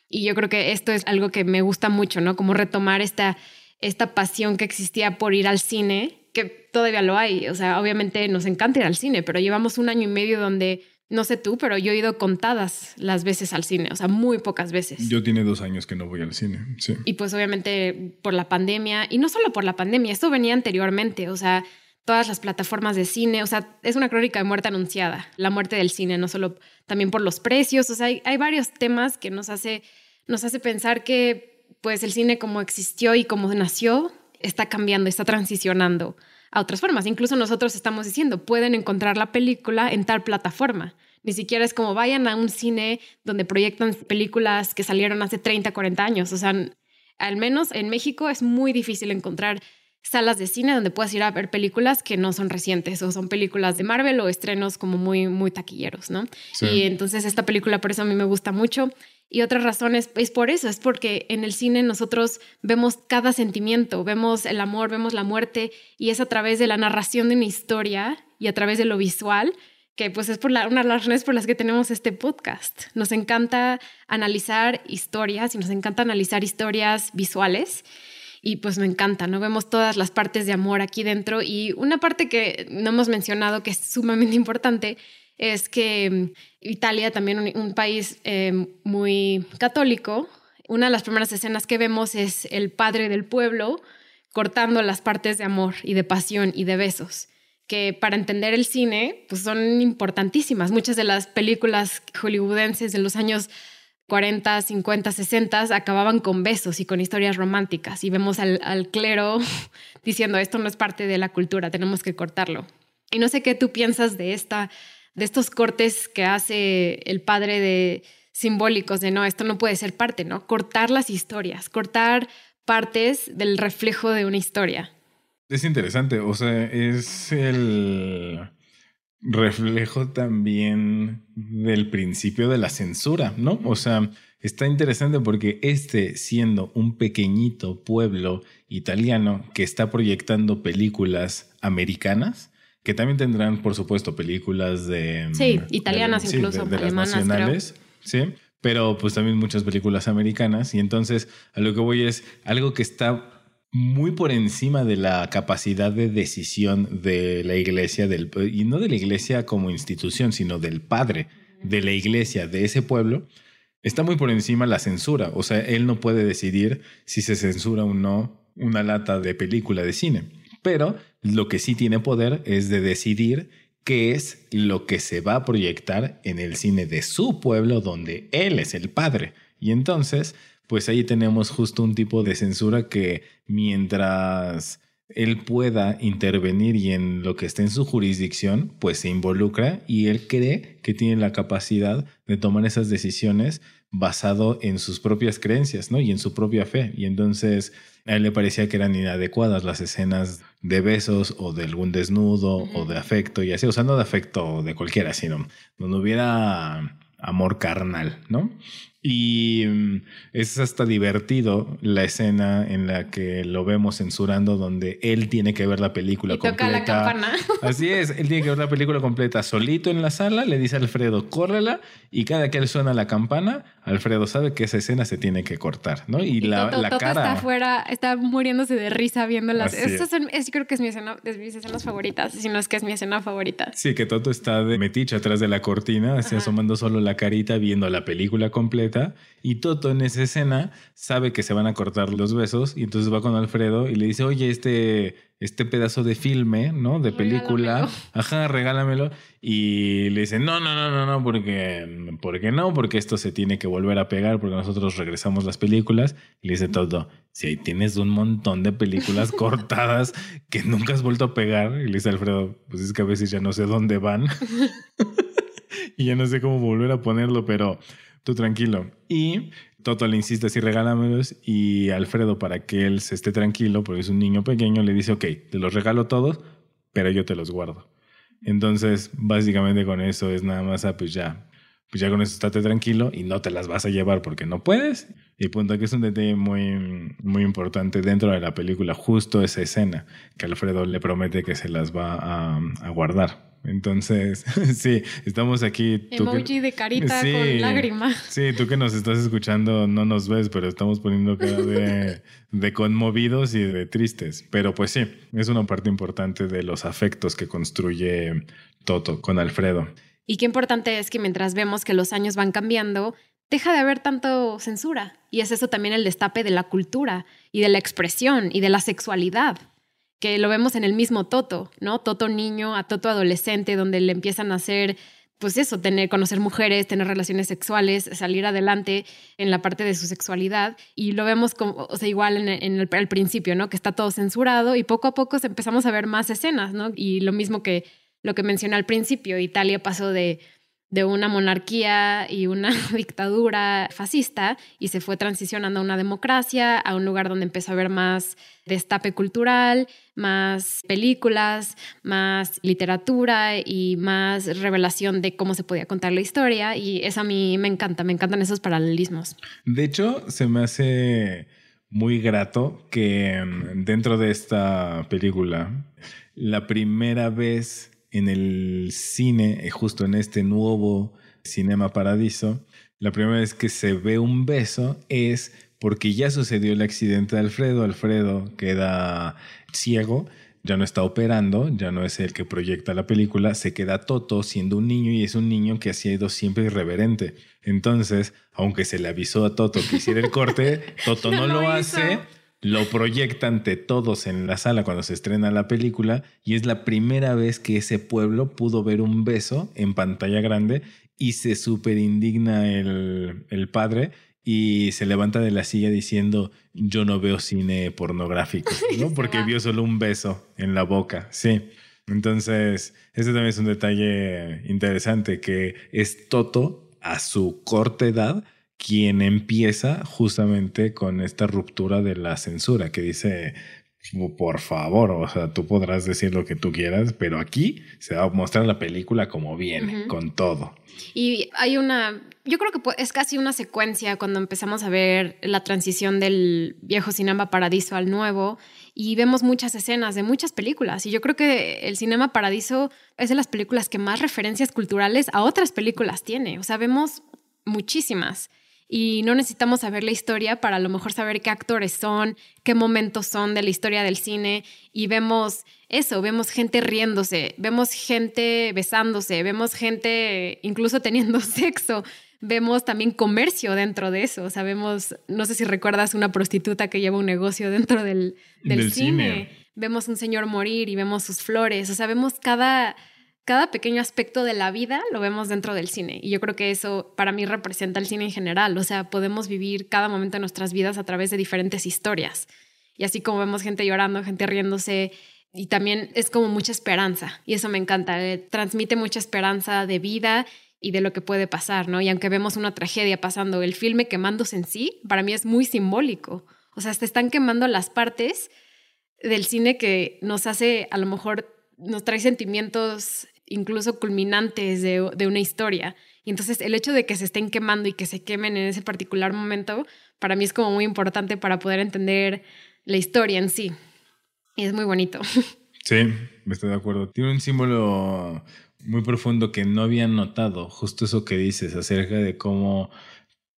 Y yo creo que esto es algo que me gusta mucho, ¿no? Como retomar esta, esta pasión que existía por ir al cine que todavía lo hay. O sea, obviamente nos encanta ir al cine, pero llevamos un año y medio donde, no sé tú, pero yo he ido contadas las veces al cine, o sea, muy pocas veces. Yo tiene dos años que no voy al cine, sí. Y pues obviamente por la pandemia, y no solo por la pandemia, esto venía anteriormente, o sea, todas las plataformas de cine, o sea, es una crónica de muerte anunciada, la muerte del cine, no solo también por los precios, o sea, hay, hay varios temas que nos hace, nos hace pensar que pues el cine como existió y como nació está cambiando, está transicionando a otras formas. Incluso nosotros estamos diciendo, pueden encontrar la película en tal plataforma. Ni siquiera es como vayan a un cine donde proyectan películas que salieron hace 30, 40 años. O sea, al menos en México es muy difícil encontrar salas de cine donde puedas ir a ver películas que no son recientes o son películas de Marvel o estrenos como muy, muy taquilleros, ¿no? Y entonces esta película por eso a mí me gusta mucho. Y otra razón es, por eso, es porque en el cine nosotros vemos cada sentimiento, vemos el amor, vemos la muerte y es a través de la narración de una historia y a través de lo visual, que pues es por una de las razones por las que tenemos este podcast. Nos encanta analizar historias y nos encanta analizar historias visuales y pues me encanta, ¿no? Vemos todas las partes de amor aquí dentro y una parte que no hemos mencionado que es sumamente importante es que mm, Italia, también un, país eh, muy católico, una de las primeras escenas que vemos es el padre del pueblo cortando las partes de amor y de pasión y de besos que para entender el cine pues son importantísimas. Muchas de las películas hollywoodenses de los años 40, 50, 60 acababan con besos y con historias románticas y vemos al, al clero (laughs) diciendo esto no es parte de la cultura, tenemos que cortarlo. Y no sé qué tú piensas de esta de estos cortes que hace el padre de simbólicos de no, esto no puede ser parte, ¿no? Cortar las historias, cortar partes del reflejo de una historia. Es interesante, o sea, es el reflejo también del principio de la censura, ¿no? O sea, está interesante porque este, siendo un pequeñito pueblo italiano que está proyectando películas americanas, que también tendrán, por supuesto, películas de... Sí, italianas incluso, de, alemanas, nacionales, sí, pero pues también muchas películas americanas. Y entonces a lo que voy es algo que está muy por encima de la capacidad de decisión de la iglesia, del, y no de la iglesia como institución, sino del padre de la iglesia de ese pueblo, está muy por encima la censura. O sea, él no puede decidir si se censura o no una lata de película de cine. Pero lo que sí tiene poder es de decidir qué es lo que se va a proyectar en el cine de su pueblo donde él es el padre. Y entonces pues ahí tenemos justo un tipo de censura que mientras él pueda intervenir y en lo que esté en su jurisdicción, pues se involucra y él cree que tiene la capacidad de tomar esas decisiones basado en sus propias creencias, ¿no? Y en su propia fe. Y entonces a él le parecía que eran inadecuadas las escenas de besos o de algún desnudo o de afecto y así, o sea, no de afecto de cualquiera, sino donde hubiera amor carnal, ¿no? Y mm, es hasta divertido la escena en la que lo vemos censurando donde él tiene que ver la película y completa. Toca la campana. (laughs) Así es, él tiene que ver la película completa solito en la sala, le dice a Alfredo, córrela, y cada que él suena la campana, Alfredo sabe que esa escena se tiene que cortar, ¿no? Y, la, la cara... está afuera, está muriéndose de risa viendo las... Esta es, creo que es mi escena, de mis escenas favoritas, si no es que es mi escena favorita. Sí, que Toto está de metiche atrás de la cortina, así asomando solo la carita, viendo la película completa, y Toto en esa escena sabe que se van a cortar los besos, y entonces va con Alfredo y le dice, oye, este este pedazo de filme, ¿no? De película. Ajá, regálamelo. Y le dicen, no, no, no, no, no, porque, porque no, porque esto se tiene que volver a pegar, porque nosotros regresamos las películas. Y le dice todo, si ahí tienes un montón de películas (laughs) cortadas que nunca has vuelto a pegar. Y le dice Alfredo, pues es que a veces ya no sé dónde van. (laughs) (laughs) y ya no sé cómo volver a ponerlo, pero tú tranquilo. Y Toto le insiste así, regálamelos. Y Alfredo, para que él se esté tranquilo, porque es un niño pequeño, le dice, ok, te los regalo todos, pero yo te los guardo. Entonces, básicamente con eso es nada más, ah, pues ya, pues ya con eso estate tranquilo y no te las vas a llevar porque no puedes. Y punto que es un detalle muy, muy importante dentro de la película, justo esa escena que Alfredo le promete que se las va a, a guardar. Entonces, (laughs) sí, estamos aquí. Emoji de carita con lágrima. Sí, tú que nos estás escuchando no nos ves, pero estamos poniendo cara de, (laughs) de, conmovidos y de tristes. Pero pues sí, es una parte importante de los afectos que construye Toto con Alfredo. Y qué importante es que mientras vemos que los años van cambiando, deja de haber tanto censura. Y es eso también el destape de la cultura y de la expresión y de la sexualidad que lo vemos en el mismo Toto, ¿no? Toto niño a Toto adolescente, donde le empiezan a hacer, pues eso, tener, conocer mujeres, tener relaciones sexuales, salir adelante en la parte de su sexualidad. Y lo vemos como, o sea, igual en, el, al principio, ¿no? Que está todo censurado y poco a poco empezamos a ver más escenas, ¿no? Y lo mismo que lo que mencioné al principio, Italia pasó de de una monarquía y una (laughs) dictadura fascista y se fue transicionando a una democracia, a un lugar donde empezó a haber más destape cultural, más películas, más literatura y más revelación de cómo se podía contar la historia y eso a mí me encanta, me encantan esos paralelismos. De hecho, se me hace muy grato que mm, dentro de esta película, la primera vez en el cine, eh, justo en este nuevo Cinema Paradiso, la primera vez que se ve un beso es porque ya sucedió el accidente de Alfredo. Alfredo queda ciego, ya no está operando, ya no es el que proyecta la película, se queda Toto siendo un niño y es un niño que ha sido siempre irreverente. Entonces, aunque se le avisó a Toto que hiciera el corte, (laughs) Toto no, lo, hace. Lo proyecta ante todos en la sala cuando se estrena la película y es la primera vez que ese pueblo pudo ver un beso en pantalla grande y se súper indigna el, el padre y se levanta de la silla diciendo yo no veo cine pornográfico, (laughs) ¿no? Porque vio solo un beso en la boca, sí. Entonces, ese también es un detalle interesante que es Toto a su corta edad quien empieza justamente con esta ruptura de la censura que dice por favor, o sea, tú podrás decir lo que tú quieras, pero aquí se va a mostrar la película como viene, con todo. Y hay una, yo creo que es casi una secuencia cuando empezamos a ver la transición del viejo Cinema Paradiso al nuevo y vemos muchas escenas de muchas películas. Y yo creo que el Cinema Paradiso es de las películas que más referencias culturales a otras películas tiene. O sea, vemos muchísimas y no necesitamos saber la historia para a lo mejor saber qué actores son, qué momentos son de la historia del cine y vemos eso, vemos gente riéndose, vemos gente besándose, vemos gente incluso teniendo (laughs) sexo, vemos también comercio dentro de eso, sabemos, no sé si recuerdas una prostituta que lleva un negocio dentro del, del, cine. vemos un señor morir y vemos sus flores, o sea, vemos cada cada pequeño aspecto de la vida lo vemos dentro del cine. Y yo creo que eso para mí representa el cine en general. O sea, podemos vivir cada momento de nuestras vidas a través de diferentes historias. Y así como vemos gente llorando, gente riéndose, y también es como mucha esperanza. Y eso me encanta. Eh, transmite mucha esperanza de vida y de lo que puede pasar, ¿no? Y aunque vemos una tragedia pasando, el filme quemándose en sí, para mí es muy simbólico. O sea, se están quemando las partes del cine que nos hace, a lo mejor, nos trae sentimientos incluso culminantes de, una historia. Y entonces el hecho de que se estén quemando y que se quemen en ese particular momento, para mí es como muy importante para poder entender la historia en sí. Y es muy bonito. (laughs) Sí, estoy de acuerdo. Tiene un símbolo muy profundo que no había notado, justo eso que dices acerca de cómo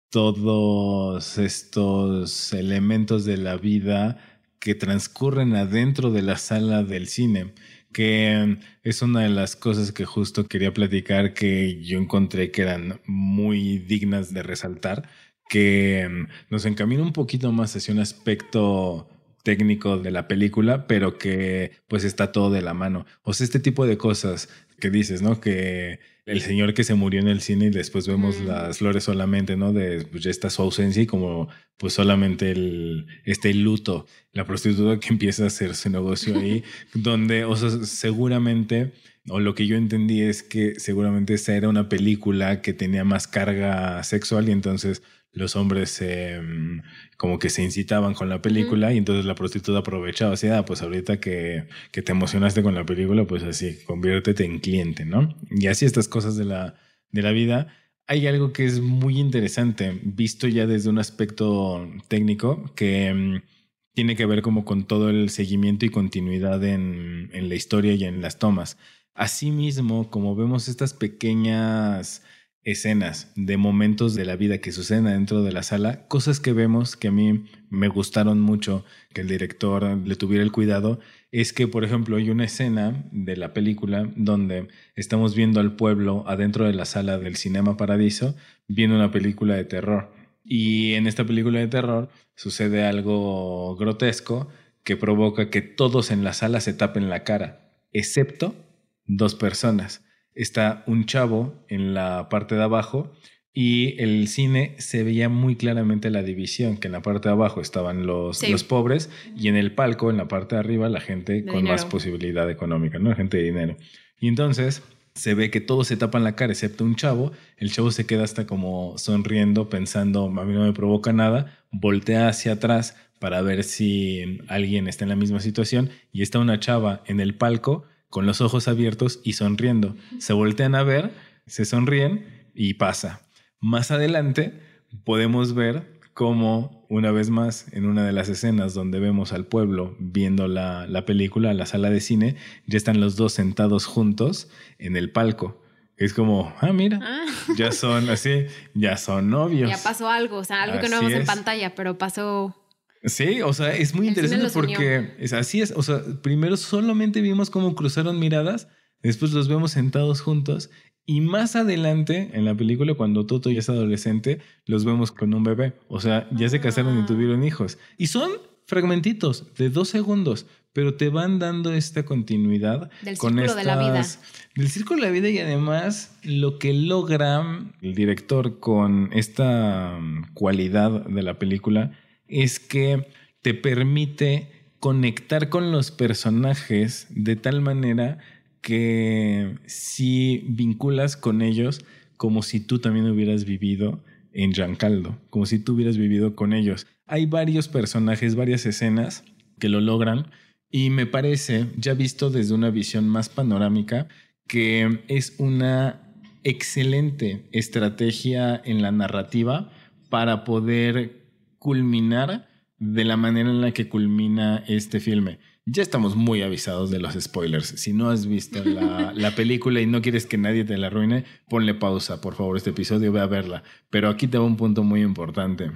todos estos elementos de la vida que transcurren adentro de la sala del cine que es una de las cosas que justo quería platicar que yo encontré que eran muy dignas de resaltar, que mm, nos encamina un poquito más hacia un aspecto técnico de la película, pero que pues está todo de la mano. O sea, este tipo de cosas que dices, ¿no? Que el señor que se murió en el cine y después vemos mm. las flores solamente, ¿no? De pues ya está su ausencia y como pues solamente el, este luto, la prostituta que empieza a hacer su negocio ahí, (laughs) donde, o sea, seguramente, o lo que yo entendí es que seguramente esa era una película que tenía más carga sexual y entonces los hombres mm, como que se incitaban con la película y entonces la prostituta aprovechaba así, ah, pues ahorita que, que, te emocionaste con la película, pues así, conviértete en cliente, ¿no? Y así estas cosas de la, de la vida. Hay algo que es muy interesante, visto ya desde un aspecto técnico, que mm, tiene que ver como con todo el seguimiento y continuidad en, en la historia y en las tomas. Asimismo, como vemos estas pequeñas escenas de momentos de la vida que suceden dentro de la sala, cosas que vemos que a mí me gustaron mucho que el director le tuviera el cuidado, es que, por ejemplo, hay una escena de la película donde estamos viendo al pueblo adentro de la sala del Cinema Paradiso viendo una película de terror. Y en esta película de terror sucede algo grotesco que provoca que todos en la sala se tapen la cara, excepto dos personas está un chavo en la parte de abajo y el cine se veía muy claramente la división, que en la parte de abajo estaban los, los pobres y en el palco, en la parte de arriba, la gente con más posibilidad económica, ¿no? Gente de dinero. Y entonces se ve que todos se tapan la cara excepto un chavo. El chavo se queda hasta como sonriendo, pensando, a mí no me provoca nada, voltea hacia atrás para ver si alguien está en la misma situación y está una chava en el palco con los ojos abiertos y sonriendo. Se voltean a ver, se sonríen y pasa. Más adelante podemos ver como una vez más en una de las escenas donde vemos al pueblo viendo la, la película, la sala de cine, ya están los dos sentados juntos en el palco. Es como, ah, mira, ah. ya son así, ya son novios. Ya pasó algo, o sea, algo que no vemos en pantalla, pero pasó. Sí, o sea, es muy interesante porque es, así es. O sea, primero solamente vimos cómo cruzaron miradas, después los vemos sentados juntos y más adelante en la película, cuando Toto ya es adolescente, los vemos con un bebé. O sea, ya se casaron y ah. tuvieron hijos. Y son fragmentitos de dos segundos, pero te van dando esta continuidad del con círculo de la vida. Del círculo de la vida y además lo que logra el director con esta mm, cualidad de la película es que te permite conectar con los personajes de tal manera que si vinculas con ellos como si tú también hubieras vivido en Giancarlo, como si tú hubieras vivido con ellos. Hay varios personajes, varias escenas que lo logran y me parece, ya visto desde una visión más panorámica, que es una excelente estrategia en la narrativa para poder culminar de la manera en la que culmina este filme. Ya estamos muy avisados de los spoilers. Si no has visto (laughs) la, película y no quieres que nadie te la arruine, ponle pausa, por favor, este episodio, ve a verla. Pero aquí te va un punto muy importante.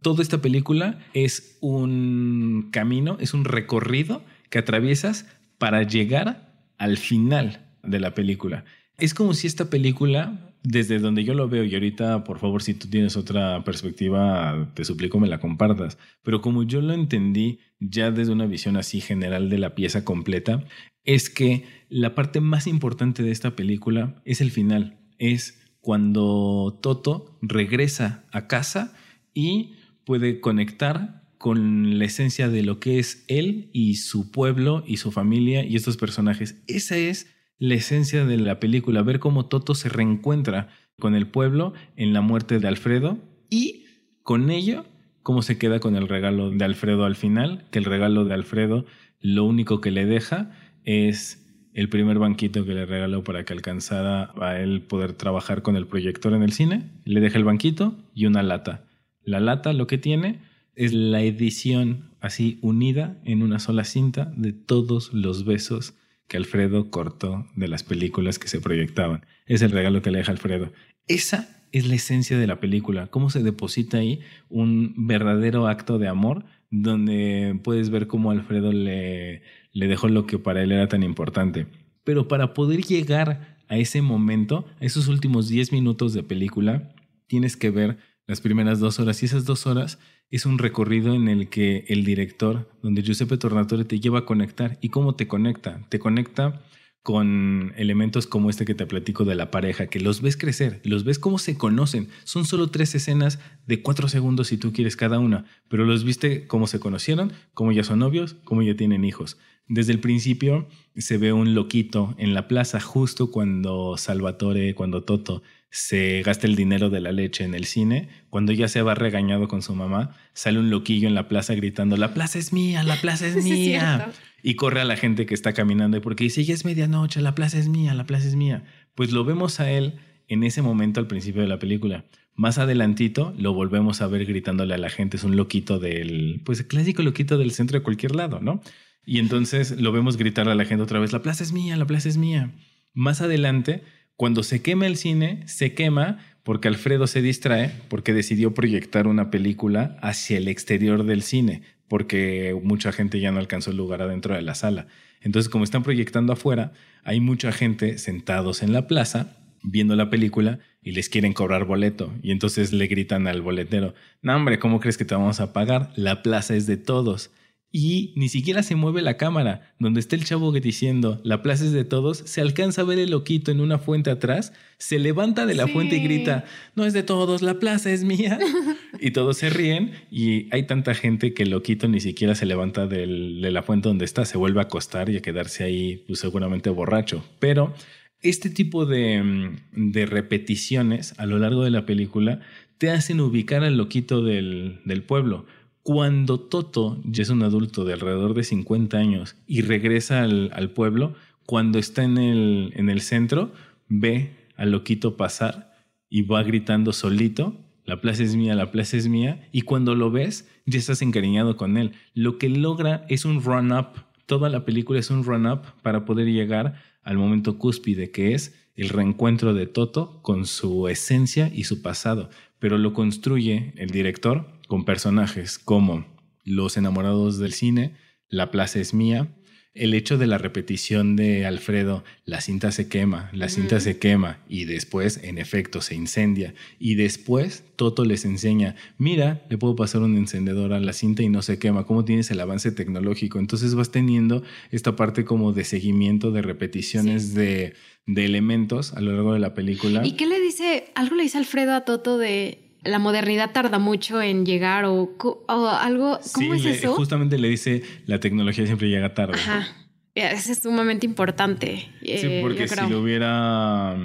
Toda esta película es un camino, es un recorrido que atraviesas para llegar al final de la película. Es como si esta película desde donde yo lo veo, y ahorita, por favor, si tú tienes otra perspectiva, te suplico me la compartas, pero como yo lo entendí ya desde una visión así general de la pieza completa, es que la parte más importante de esta película es el final, es cuando Toto regresa a casa y puede conectar con la esencia de lo que es él y su pueblo y su familia y estos personajes. Esa es la esencia de la película, ver cómo Toto se reencuentra con el pueblo en la muerte de Alfredo y con ello cómo se queda con el regalo de Alfredo al final, que el regalo de Alfredo lo único que le deja es el primer banquito que le regaló para que alcanzara a él poder trabajar con el proyector en el cine, le deja el banquito y una lata. La lata lo que tiene es la edición así unida en una sola cinta de todos los besos que Alfredo cortó de las películas que se proyectaban. Es el regalo que le deja Alfredo. Esa es la esencia de la película, cómo se deposita ahí un verdadero acto de amor donde puedes ver cómo Alfredo le, le dejó lo que para él era tan importante. Pero para poder llegar a ese momento, a esos últimos 10 minutos de película, tienes que ver las primeras dos horas y esas dos horas es un recorrido en el que el director, donde Giuseppe Tornatore te lleva a conectar. ¿Y cómo te conecta? Te conecta con elementos como este que te platico de la pareja, que los ves crecer, los ves cómo se conocen. Son solo tres escenas de cuatro segundos si tú quieres cada una, pero los viste cómo se conocieron, cómo ya son novios, cómo ya tienen hijos. Desde el principio se ve un loquito en la plaza justo cuando Salvatore, cuando Toto se gasta el dinero de la leche en el cine, cuando ya se va regañado con su mamá, sale un loquillo en la plaza gritando, la plaza es mía, la plaza es (laughs) mía. y corre a la gente que está caminando porque dice, ya es medianoche, la plaza es mía, la plaza es mía. Pues lo vemos a él en ese momento al principio de la película. Más adelantito lo volvemos a ver gritándole a la gente, es un loquito del, pues el clásico loquito del centro de cualquier lado, ¿no? Y entonces lo vemos gritar a la gente otra vez, la plaza es mía, la plaza es mía. Más adelante cuando se quema el cine, se quema porque Alfredo se distrae porque decidió proyectar una película hacia el exterior del cine, porque mucha gente ya no alcanzó el lugar adentro de la sala. Entonces, como están proyectando afuera, hay mucha gente sentados en la plaza viendo la película y les quieren cobrar boleto. Y entonces le gritan al boletero, no hombre, ¿cómo crees que te vamos a pagar? La plaza es de todos y ni siquiera se mueve la cámara. Donde está el chavo diciendo la plaza es de todos, se alcanza a ver el loquito en una fuente atrás, se levanta de la fuente y grita, no es de todos, la plaza es mía. (laughs) y todos se ríen y hay tanta gente que el loquito ni siquiera se levanta de la fuente donde está, se vuelve a acostar y a quedarse ahí pues, seguramente borracho. Pero este tipo de, de, repeticiones a lo largo de la película te hacen ubicar al loquito del, del pueblo cuando Toto ya es un adulto de alrededor de 50 años y regresa al, pueblo, cuando está en el, en el centro, ve al loquito pasar y va gritando solito la plaza es mía, la plaza es mía, y cuando lo ves, ya estás encariñado con él. Lo que logra es un run-up, toda la película es un run-up para poder llegar al momento cúspide, que es el reencuentro de Toto con su esencia y su pasado, pero lo construye el director con personajes como los enamorados del cine, La plaza es mía, el hecho de la repetición de Alfredo, la cinta se quema, la cinta se quema y después, en efecto, se incendia. Y después Toto les enseña, mira, le puedo pasar un encendedor a la cinta y no se quema, cómo tienes el avance tecnológico. Entonces vas teniendo esta parte como de seguimiento, de repeticiones de, de elementos a lo largo de la película. ¿Y qué le dice? Algo le dice Alfredo a Toto de la modernidad tarda mucho en llegar o, algo. ¿Cómo es eso? Justamente le dice la tecnología siempre llega tarde. Ajá. Ese es sumamente importante. Sí, eh, porque si lo hubiera.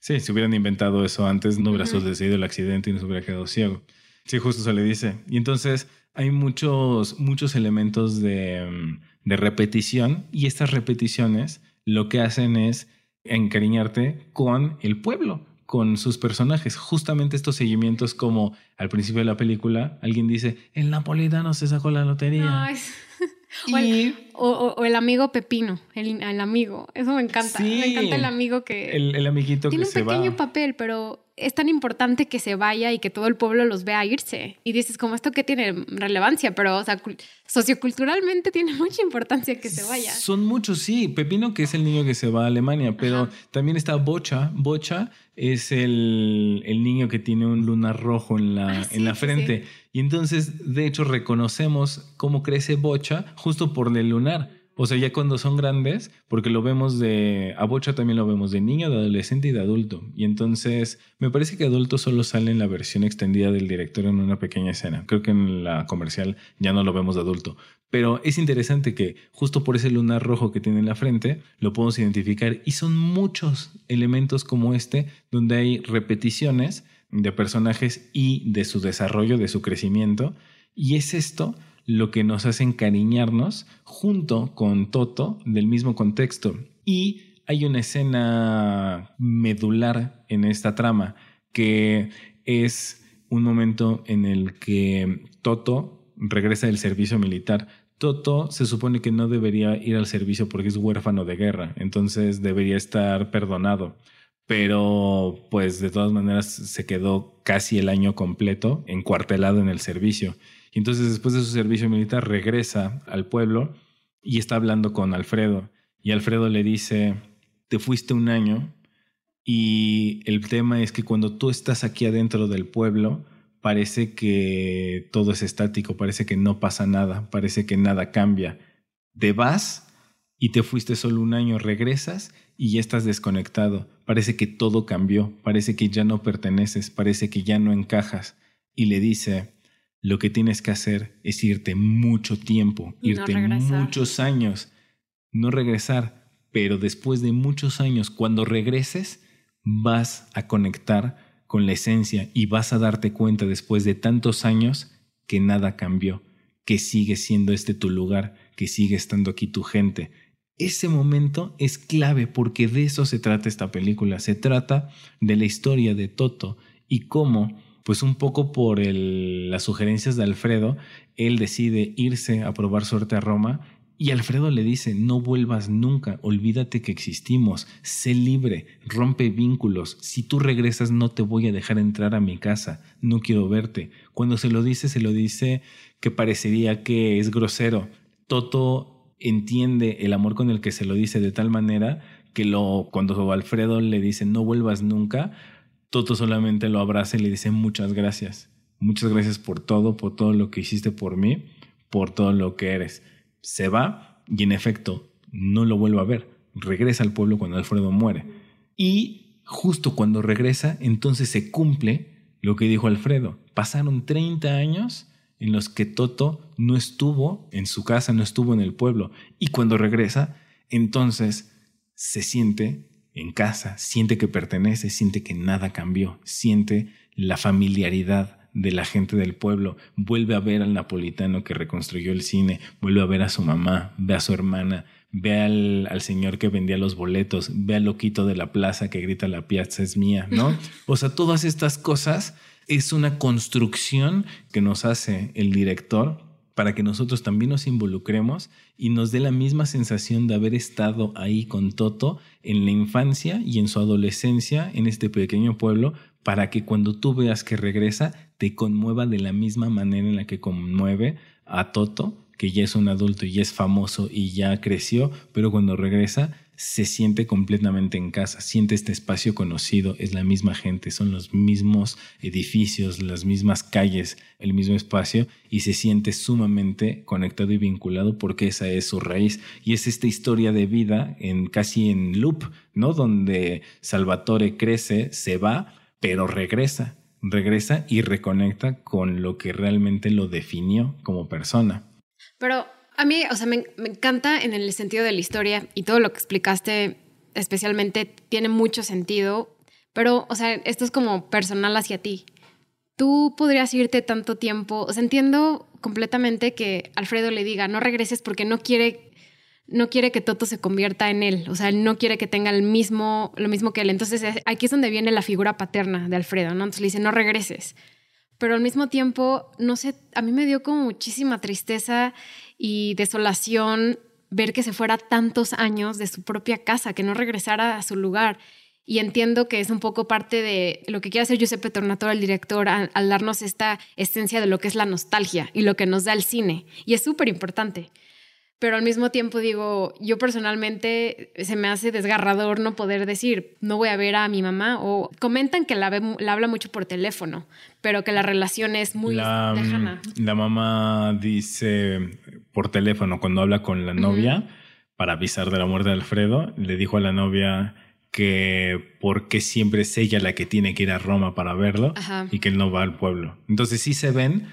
Sí, si hubieran inventado eso antes, no hubiera sucedido el accidente y no se hubiera quedado ciego. Sí, justo se le dice. Y entonces hay muchos, muchos elementos de, de repetición y estas repeticiones lo que hacen es encariñarte con el pueblo con sus personajes. Justamente estos seguimientos como al principio de la película, alguien dice, el napolitano se sacó la lotería. (laughs) o, el, amigo Pepino, el, amigo. Eso me encanta. me encanta el amigo que... El, amiguito tiene un pequeño papel, pero es tan importante que se vaya y que todo el pueblo los vea irse. Y dices, como esto que tiene relevancia, pero o sea, socioculturalmente (laughs) tiene mucha importancia que se vaya. Son muchos, sí. Pepino, que es el niño que se va a Alemania, pero también está Bocha. Bocha es el, niño que tiene un lunar rojo en la, ah, en la frente. Y entonces, de hecho, reconocemos cómo crece Bocha justo por el lunar. O sea, ya cuando son grandes, porque lo vemos de. A Bocha también lo vemos de niño, de adolescente y de adulto. Y entonces, me parece que adulto solo sale en la versión extendida del director en una pequeña escena. Creo que en la comercial ya no lo vemos de adulto. Pero es interesante que justo por ese lunar rojo que tiene en la frente, lo podemos identificar. Y son muchos elementos como este, donde hay repeticiones de personajes y de su desarrollo, de su crecimiento. Y es esto lo que nos hace encariñarnos junto con Toto del mismo contexto. Y hay una escena medular en esta trama que es un momento en el que Toto regresa del servicio militar. Toto se supone que no debería ir al servicio porque es huérfano de guerra, entonces debería estar perdonado. Pero pues de todas maneras se quedó casi el año completo encuartelado en el servicio entonces después de su servicio militar regresa al pueblo y está hablando con Alfredo. Y Alfredo le dice, te fuiste un año y el tema es que cuando tú estás aquí adentro del pueblo, parece que todo es estático, parece que no pasa nada, parece que nada cambia. Te vas y te fuiste solo un año, regresas y ya estás desconectado. Parece que todo cambió, parece que ya no perteneces, parece que ya no encajas. Y le dice, lo que tienes que hacer es irte mucho tiempo, irte muchos años, no regresar, pero después de muchos años, cuando regreses, vas a conectar con la esencia y vas a darte cuenta después de tantos años que nada cambió, que sigue siendo este tu lugar, que sigue estando aquí tu gente. Ese momento es clave porque de eso se trata esta película, se trata de la historia de Toto y cómo pues un poco por las sugerencias de Alfredo, él decide irse a probar suerte a Roma y Alfredo le dice, no vuelvas nunca, olvídate que existimos, sé libre, rompe vínculos, si tú regresas no te voy a dejar entrar a mi casa, no quiero verte. Cuando se lo dice, se lo dice que parecería que es grosero. Toto entiende el amor con el que se lo dice de tal manera que lo, cuando Alfredo le dice, no vuelvas nunca, Toto solamente lo abraza y le dice muchas gracias. Muchas gracias por todo, por todo lo que hiciste por mí, por todo lo que eres. Se va y en efecto no lo vuelvo a ver. Regresa al pueblo cuando Alfredo muere. Y justo cuando regresa, entonces se cumple lo que dijo Alfredo. Pasaron 30 años en los que Toto no estuvo en su casa, no estuvo en el pueblo. Y cuando regresa, entonces se siente en casa, siente que pertenece, siente que nada cambió, siente la familiaridad de la gente del pueblo, vuelve a ver al napolitano que reconstruyó el cine, vuelve a ver a su mamá, ve a su hermana, ve al, al, señor que vendía los boletos, ve al loquito de la plaza que grita la piazza es mía, ¿no? (laughs) O sea, todas estas cosas Es una construcción que nos hace el director para que nosotros también nos involucremos y nos dé la misma sensación de haber estado ahí con Toto en la infancia y en su adolescencia en este pequeño pueblo, para que cuando tú veas que regresa te conmueva de la misma manera en la que conmueve a Toto, que ya es un adulto y ya es famoso y ya creció, pero cuando regresa se siente completamente en casa, siente este espacio conocido, es la misma gente, son los mismos edificios, las mismas calles, el mismo espacio y se siente sumamente conectado y vinculado porque esa es su raíz y es esta historia de vida en casi en loop, ¿no? Donde Salvatore crece, se va, pero regresa, regresa y reconecta con lo que realmente lo definió como persona. Pero a mí, o sea, me, encanta en el sentido de la historia y todo lo que explicaste especialmente tiene mucho sentido, pero, o sea, esto es como personal hacia ti. Tú podrías irte tanto tiempo, o sea, entiendo completamente que Alfredo le diga, no regreses porque no quiere, no quiere que Toto se convierta en él, o sea, no quiere que tenga el mismo, lo mismo que él. Entonces, aquí es donde viene la figura paterna de Alfredo, ¿no? Entonces le dice, no regreses. Pero al mismo tiempo, no sé, a mí me dio como muchísima tristeza y desolación ver que se fuera tantos años de su propia casa, que no regresara a su lugar. Y entiendo que es un poco parte de lo que quiere hacer Giuseppe Tornatore, el director, al, darnos esta esencia de lo que es la nostalgia y lo que nos da el cine. Y es súper importante pero al mismo tiempo digo, yo personalmente se me hace desgarrador no poder decir, no voy a ver a mi mamá, o comentan que la, la habla mucho por teléfono, pero que la relación es muy la, mm, lejana. La mamá dice por teléfono cuando habla con la novia, para avisar de la muerte de Alfredo, le dijo a la novia que porque siempre es ella la que tiene que ir a Roma para verlo y que él no va al pueblo. Entonces sí se ven,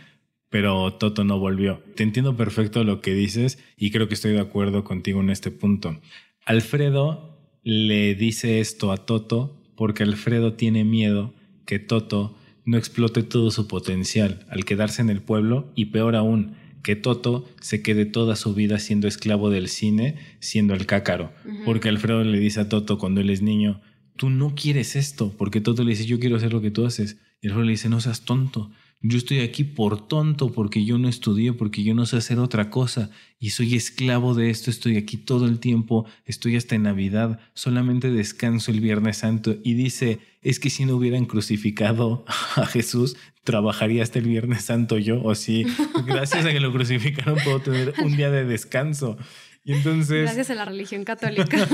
pero Toto no volvió. Te entiendo perfecto lo que dices y creo que estoy de acuerdo contigo en este punto. Alfredo le dice esto a Toto porque Alfredo tiene miedo que Toto no explote todo su potencial al quedarse en el pueblo y peor aún, que Toto se quede toda su vida siendo esclavo del cine, siendo el cácaro. Porque Alfredo le dice a Toto cuando él es niño, tú no quieres esto, porque Toto le dice, yo quiero hacer lo que tú haces. Y Alfredo le dice, no seas tonto, yo estoy aquí por tonto, porque yo no estudié, porque yo no sé hacer otra cosa y soy esclavo de esto, estoy aquí todo el tiempo, estoy hasta en Navidad, solamente descanso el Viernes Santo y dice, es que si no hubieran crucificado (laughs) a Jesús, trabajaría hasta el Viernes Santo yo, o si (laughs) gracias a que lo crucificaron puedo tener un día de descanso. Y entonces... Gracias a la religión católica.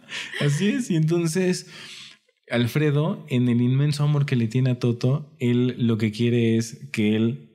(laughs) Así es, y entonces Alfredo, en el inmenso amor que le tiene a Toto, él lo que quiere es que él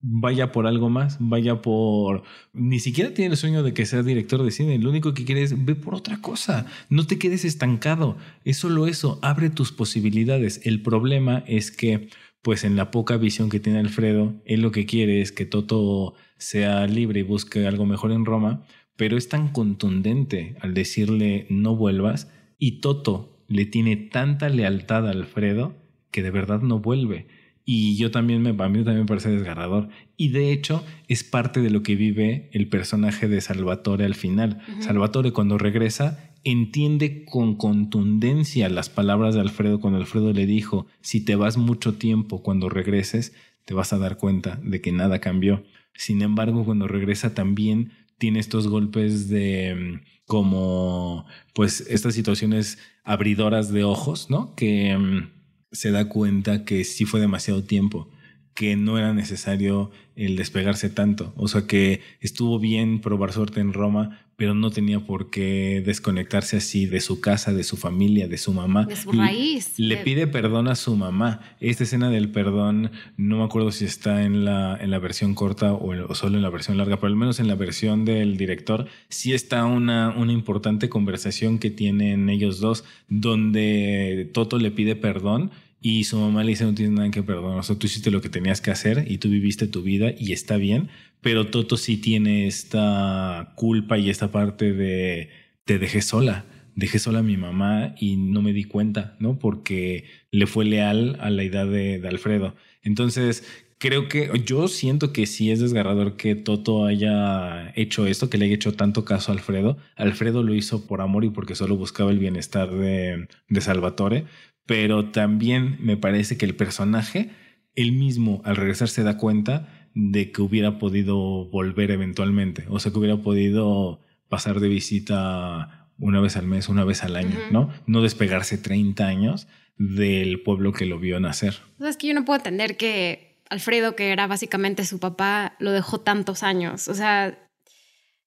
vaya por algo más, vaya por... Ni siquiera tiene el sueño de que sea director de cine, lo único que quiere es ve por otra cosa, no te quedes estancado, es solo eso, abre tus posibilidades. El problema es que, pues en la poca visión que tiene Alfredo, él lo que quiere es que Toto sea libre y busque algo mejor en Roma, pero es tan contundente al decirle no vuelvas y Toto le tiene tanta lealtad a Alfredo que de verdad no vuelve. Y yo también me, a mí también me parece desgarrador. Y de hecho es parte de lo que vive el personaje de Salvatore al final. Salvatore cuando regresa entiende con contundencia las palabras de Alfredo cuando Alfredo le dijo, si te vas mucho tiempo cuando regreses, te vas a dar cuenta de que nada cambió. Sin embargo, cuando regresa también tiene estos golpes de como pues estas situaciones abridoras de ojos, ¿no? Que mm, se da cuenta que sí fue demasiado tiempo, que no era necesario el despegarse tanto, o sea que estuvo bien probar suerte en Roma, pero no tenía por qué desconectarse así de su casa, de su familia, de su mamá. De su raíz. Le, pide perdón a su mamá. Esta escena del perdón, no me acuerdo si está en la, en la versión corta o, solo en la versión larga, pero al menos en la versión del director, sí está una, una importante conversación que tienen ellos dos, donde Toto le pide perdón. Y su mamá le dice, no tienes nada que perdonar, o sea, tú hiciste lo que tenías que hacer y tú viviste tu vida y está bien, pero Toto sí tiene esta culpa y esta parte de te dejé sola, dejé sola a mi mamá y no me di cuenta, ¿no? Porque le fue leal a la idea de, Alfredo. Entonces, creo que yo siento que sí es desgarrador que Toto haya hecho esto, que le haya hecho tanto caso a Alfredo. Alfredo lo hizo por amor y porque solo buscaba el bienestar de, de Salvatore, pero también me parece que el personaje él mismo al regresar se da cuenta de que hubiera podido volver eventualmente, o sea, que hubiera podido pasar de visita una vez al mes, una vez al año, ¿no? No despegarse 30 años del pueblo que lo vio nacer. Es que yo no puedo entender que Alfredo, que era básicamente su papá, lo dejó tantos años. O sea,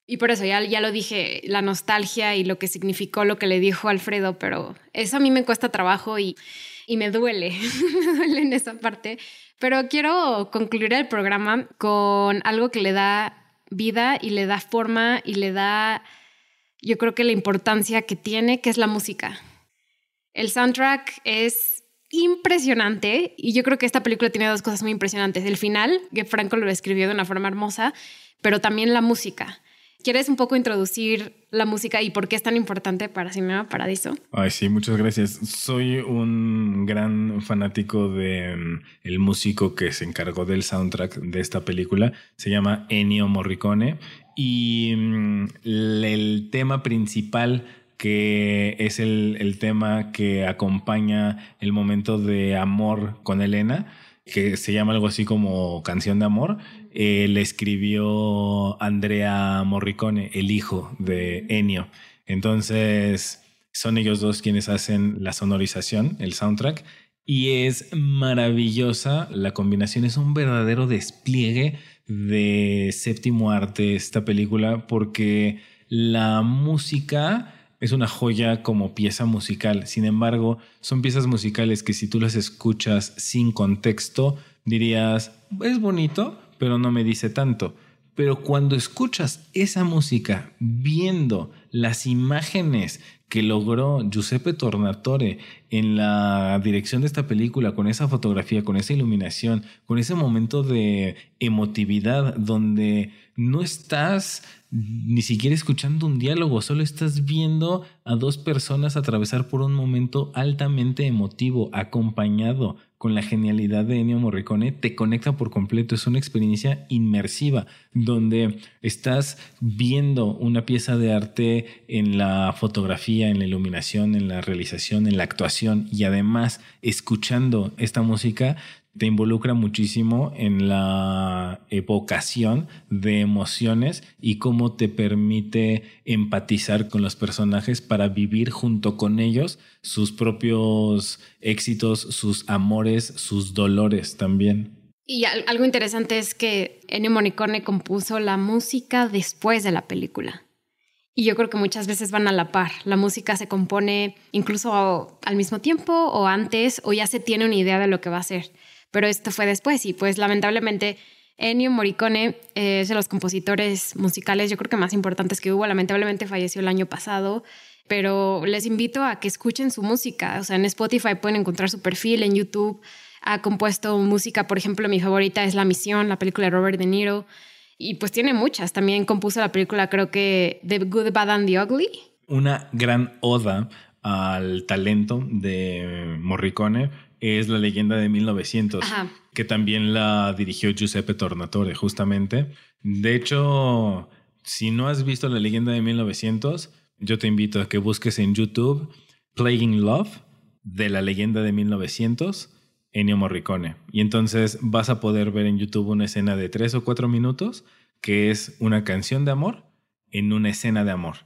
y por eso ya, ya lo dije, la nostalgia y lo que significó lo que le dijo Alfredo, pero eso a mí me cuesta trabajo y, y me duele, (laughs) me duele en esa parte. Pero quiero concluir el programa con algo que le da vida y le da forma y le da, yo creo que la importancia que tiene, que es la música. El soundtrack es impresionante y yo creo que esta película tiene dos cosas muy impresionantes. El final, que Franco lo escribió de una forma hermosa, pero también la música. ¿Quieres un poco introducir la música y por qué es tan importante para Cinema Paradiso? Ay, sí, muchas gracias. Soy un gran fanático de mm, el músico que se encargó del soundtrack de esta película. Se llama Ennio Morricone y mm, el tema principal que es el, el tema que acompaña el momento de amor con Elena, que se llama algo así como Canción de Amor, eh, le escribió Andrea Morricone, el hijo de Ennio. Entonces, son ellos dos quienes hacen la sonorización, el soundtrack, y es maravillosa la combinación, es un verdadero despliegue de séptimo arte esta película porque la música es una joya como pieza musical. Sin embargo, son piezas musicales que si tú las escuchas sin contexto, dirías, es bonito, pero no me dice tanto. Pero cuando escuchas esa música viendo las imágenes que logró Giuseppe Tornatore en la dirección de esta película, con esa fotografía, con esa iluminación, con ese momento de emotividad donde no estás ni siquiera escuchando un diálogo, solo estás viendo a dos personas atravesar por un momento altamente emotivo, acompañado con la genialidad de Ennio Morricone, te conecta por completo. Es una experiencia inmersiva donde estás viendo una pieza de arte en la fotografía, en la iluminación, en la realización, en la actuación y además escuchando esta música te involucra muchísimo en la evocación de emociones y cómo te permite empatizar con los personajes para vivir junto con ellos sus propios éxitos, sus amores, sus dolores también. Y algo interesante es que Ennio Morricone compuso la música después de la película. Y yo creo que muchas veces van a la par. La música se compone incluso al mismo tiempo o antes o ya se tiene una idea de lo que va a ser pero esto fue después y pues lamentablemente Ennio Morricone es de los compositores musicales yo creo que más importantes que hubo, lamentablemente falleció el año pasado, pero les invito a que escuchen su música, o sea, en Spotify pueden encontrar su perfil, en YouTube ha compuesto música, por ejemplo, mi favorita es La Misión, la película de Robert De Niro, y pues tiene muchas, también compuso la película creo que The Good, Bad and the Ugly. Una gran oda al talento de Morricone es La leyenda de 1900, que también la dirigió Giuseppe Tornatore, justamente. De hecho, si no has visto La leyenda de 1900, yo te invito a que busques en YouTube Plaguing Love de La leyenda de 1900. Ennio Morricone. Y entonces vas a poder ver en YouTube una escena de tres o cuatro minutos que es una canción de amor en una escena de amor.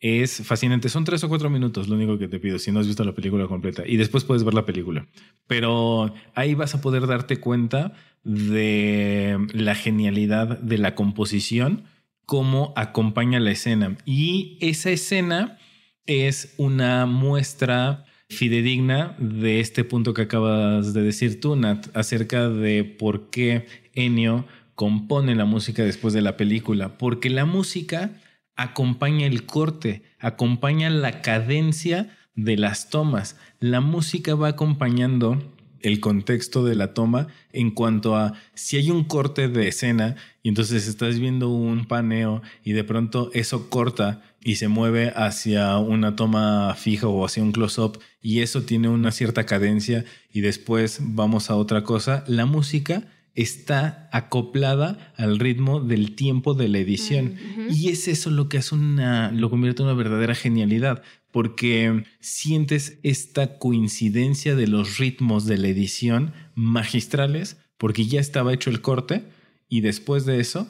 Es fascinante. Son tres o cuatro minutos lo único que te pido si no has visto la película completa. Y después puedes ver la película. Pero ahí vas a poder darte cuenta de la genialidad de la composición, cómo acompaña la escena. Y esa escena es una muestra fidedigna de este punto que acabas de decir tú, Nat, acerca de por qué Ennio compone la música después de la película. Porque la música acompaña el corte, acompaña la cadencia de las tomas. La música va acompañando el contexto de la toma en cuanto a si hay un corte de escena y entonces estás viendo un paneo y de pronto eso corta y se mueve hacia una toma fija o hacia un close-up y eso tiene una cierta cadencia y después vamos a otra cosa, la música está acoplada al ritmo del tiempo de la edición. Y es eso lo que hace una, lo convierte en una verdadera genialidad, porque sientes esta coincidencia de los ritmos de la edición magistrales porque ya estaba hecho el corte y después de eso,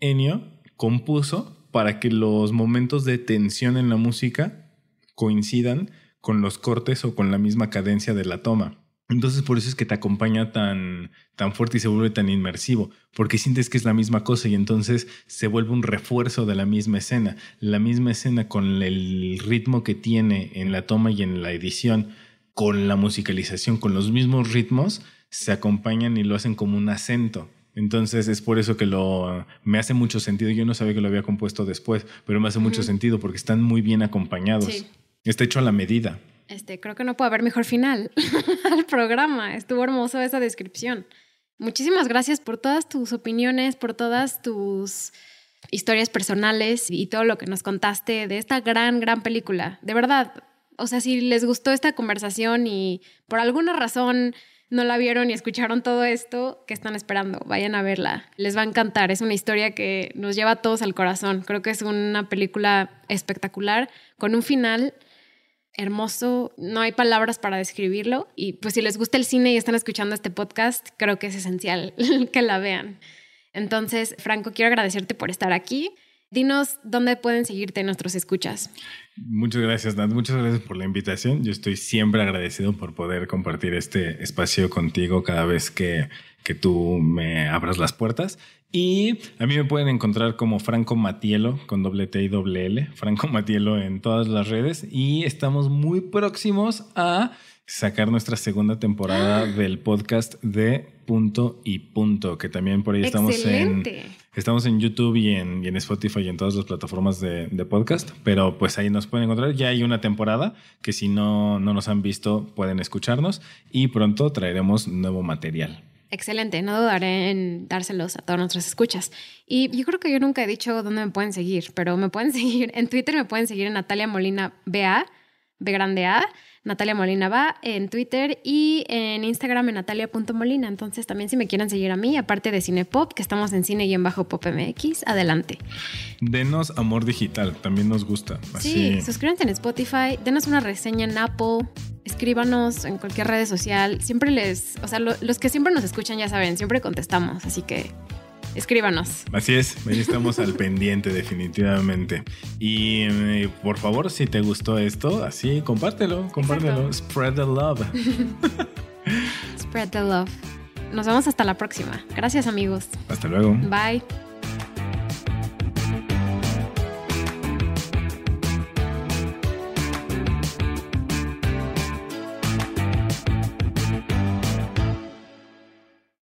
Ennio compuso para que los momentos de tensión en la música coincidan con los cortes o con la misma cadencia de la toma. Entonces por eso es que te acompaña tan, tan fuerte y se vuelve tan inmersivo, porque sientes que es la misma cosa y entonces se vuelve un refuerzo de la misma escena. La misma escena con el ritmo que tiene en la toma y en la edición, con la musicalización, con los mismos ritmos, se acompañan y lo hacen como un acento. Entonces es por eso que lo me hace mucho sentido. Yo no sabía que lo había compuesto después, pero me hace mucho sentido porque están muy bien acompañados. Está hecho a la medida. Este, creo que no puede haber mejor final (laughs) al programa. Estuvo hermoso esa descripción. Muchísimas gracias por todas tus opiniones, por todas tus historias personales y todo lo que nos contaste de esta gran, gran película. De verdad, o sea, si les gustó esta conversación y por alguna razón no la vieron y escucharon todo esto, ¿qué están esperando? Vayan a verla. Les va a encantar. Es una historia que nos lleva a todos al corazón. Creo que es una película espectacular con un final hermoso, no hay palabras para describirlo y pues si les gusta el cine y están escuchando este podcast, creo que es esencial (laughs) que la vean. Entonces, Franco, quiero agradecerte por estar aquí. Dinos dónde pueden seguirte nuestros escuchas. Muchas gracias, Nat. Muchas gracias por la invitación. Yo estoy siempre agradecido por poder compartir este espacio contigo cada vez que, que tú me abras las puertas. Y a mí me pueden encontrar como Franco Matielo con doble T y doble L, Franco Matielo en todas las redes. Y estamos muy próximos a sacar nuestra segunda temporada ah. del podcast de Punto y Punto, que también por ahí estamos en, estamos en YouTube y en, Spotify y en todas las plataformas de, de, podcast, pero pues ahí nos pueden encontrar. Ya hay una temporada que si no, no nos han visto pueden escucharnos y pronto traeremos nuevo material. Excelente, no dudaré en dárselos a todas nuestras escuchas. Y yo creo que yo nunca he dicho dónde me pueden seguir, pero me pueden (laughs) seguir en Twitter, me pueden seguir Natalia Molina BA, B grande A. Natalia Molina va en Twitter y en Instagram en natalia.molina. Entonces también si me quieren seguir a mí, aparte de Cinepop, que estamos en Cine y en Bajo Pop MX, adelante. Denos amor digital, también nos gusta. Sí, suscríbanse en Spotify, denos una reseña en Apple, escríbanos en cualquier red social. Siempre les, o sea, los que siempre nos escuchan ya saben, siempre contestamos, así que escríbanos. Así es, ahí estamos al pendiente definitivamente. Y eh, por favor, si te gustó esto, así compártelo, compártelo. Spread the love. (laughs) (laughs) Spread the love. Nos vemos hasta la próxima. Gracias amigos. Hasta luego. Bye.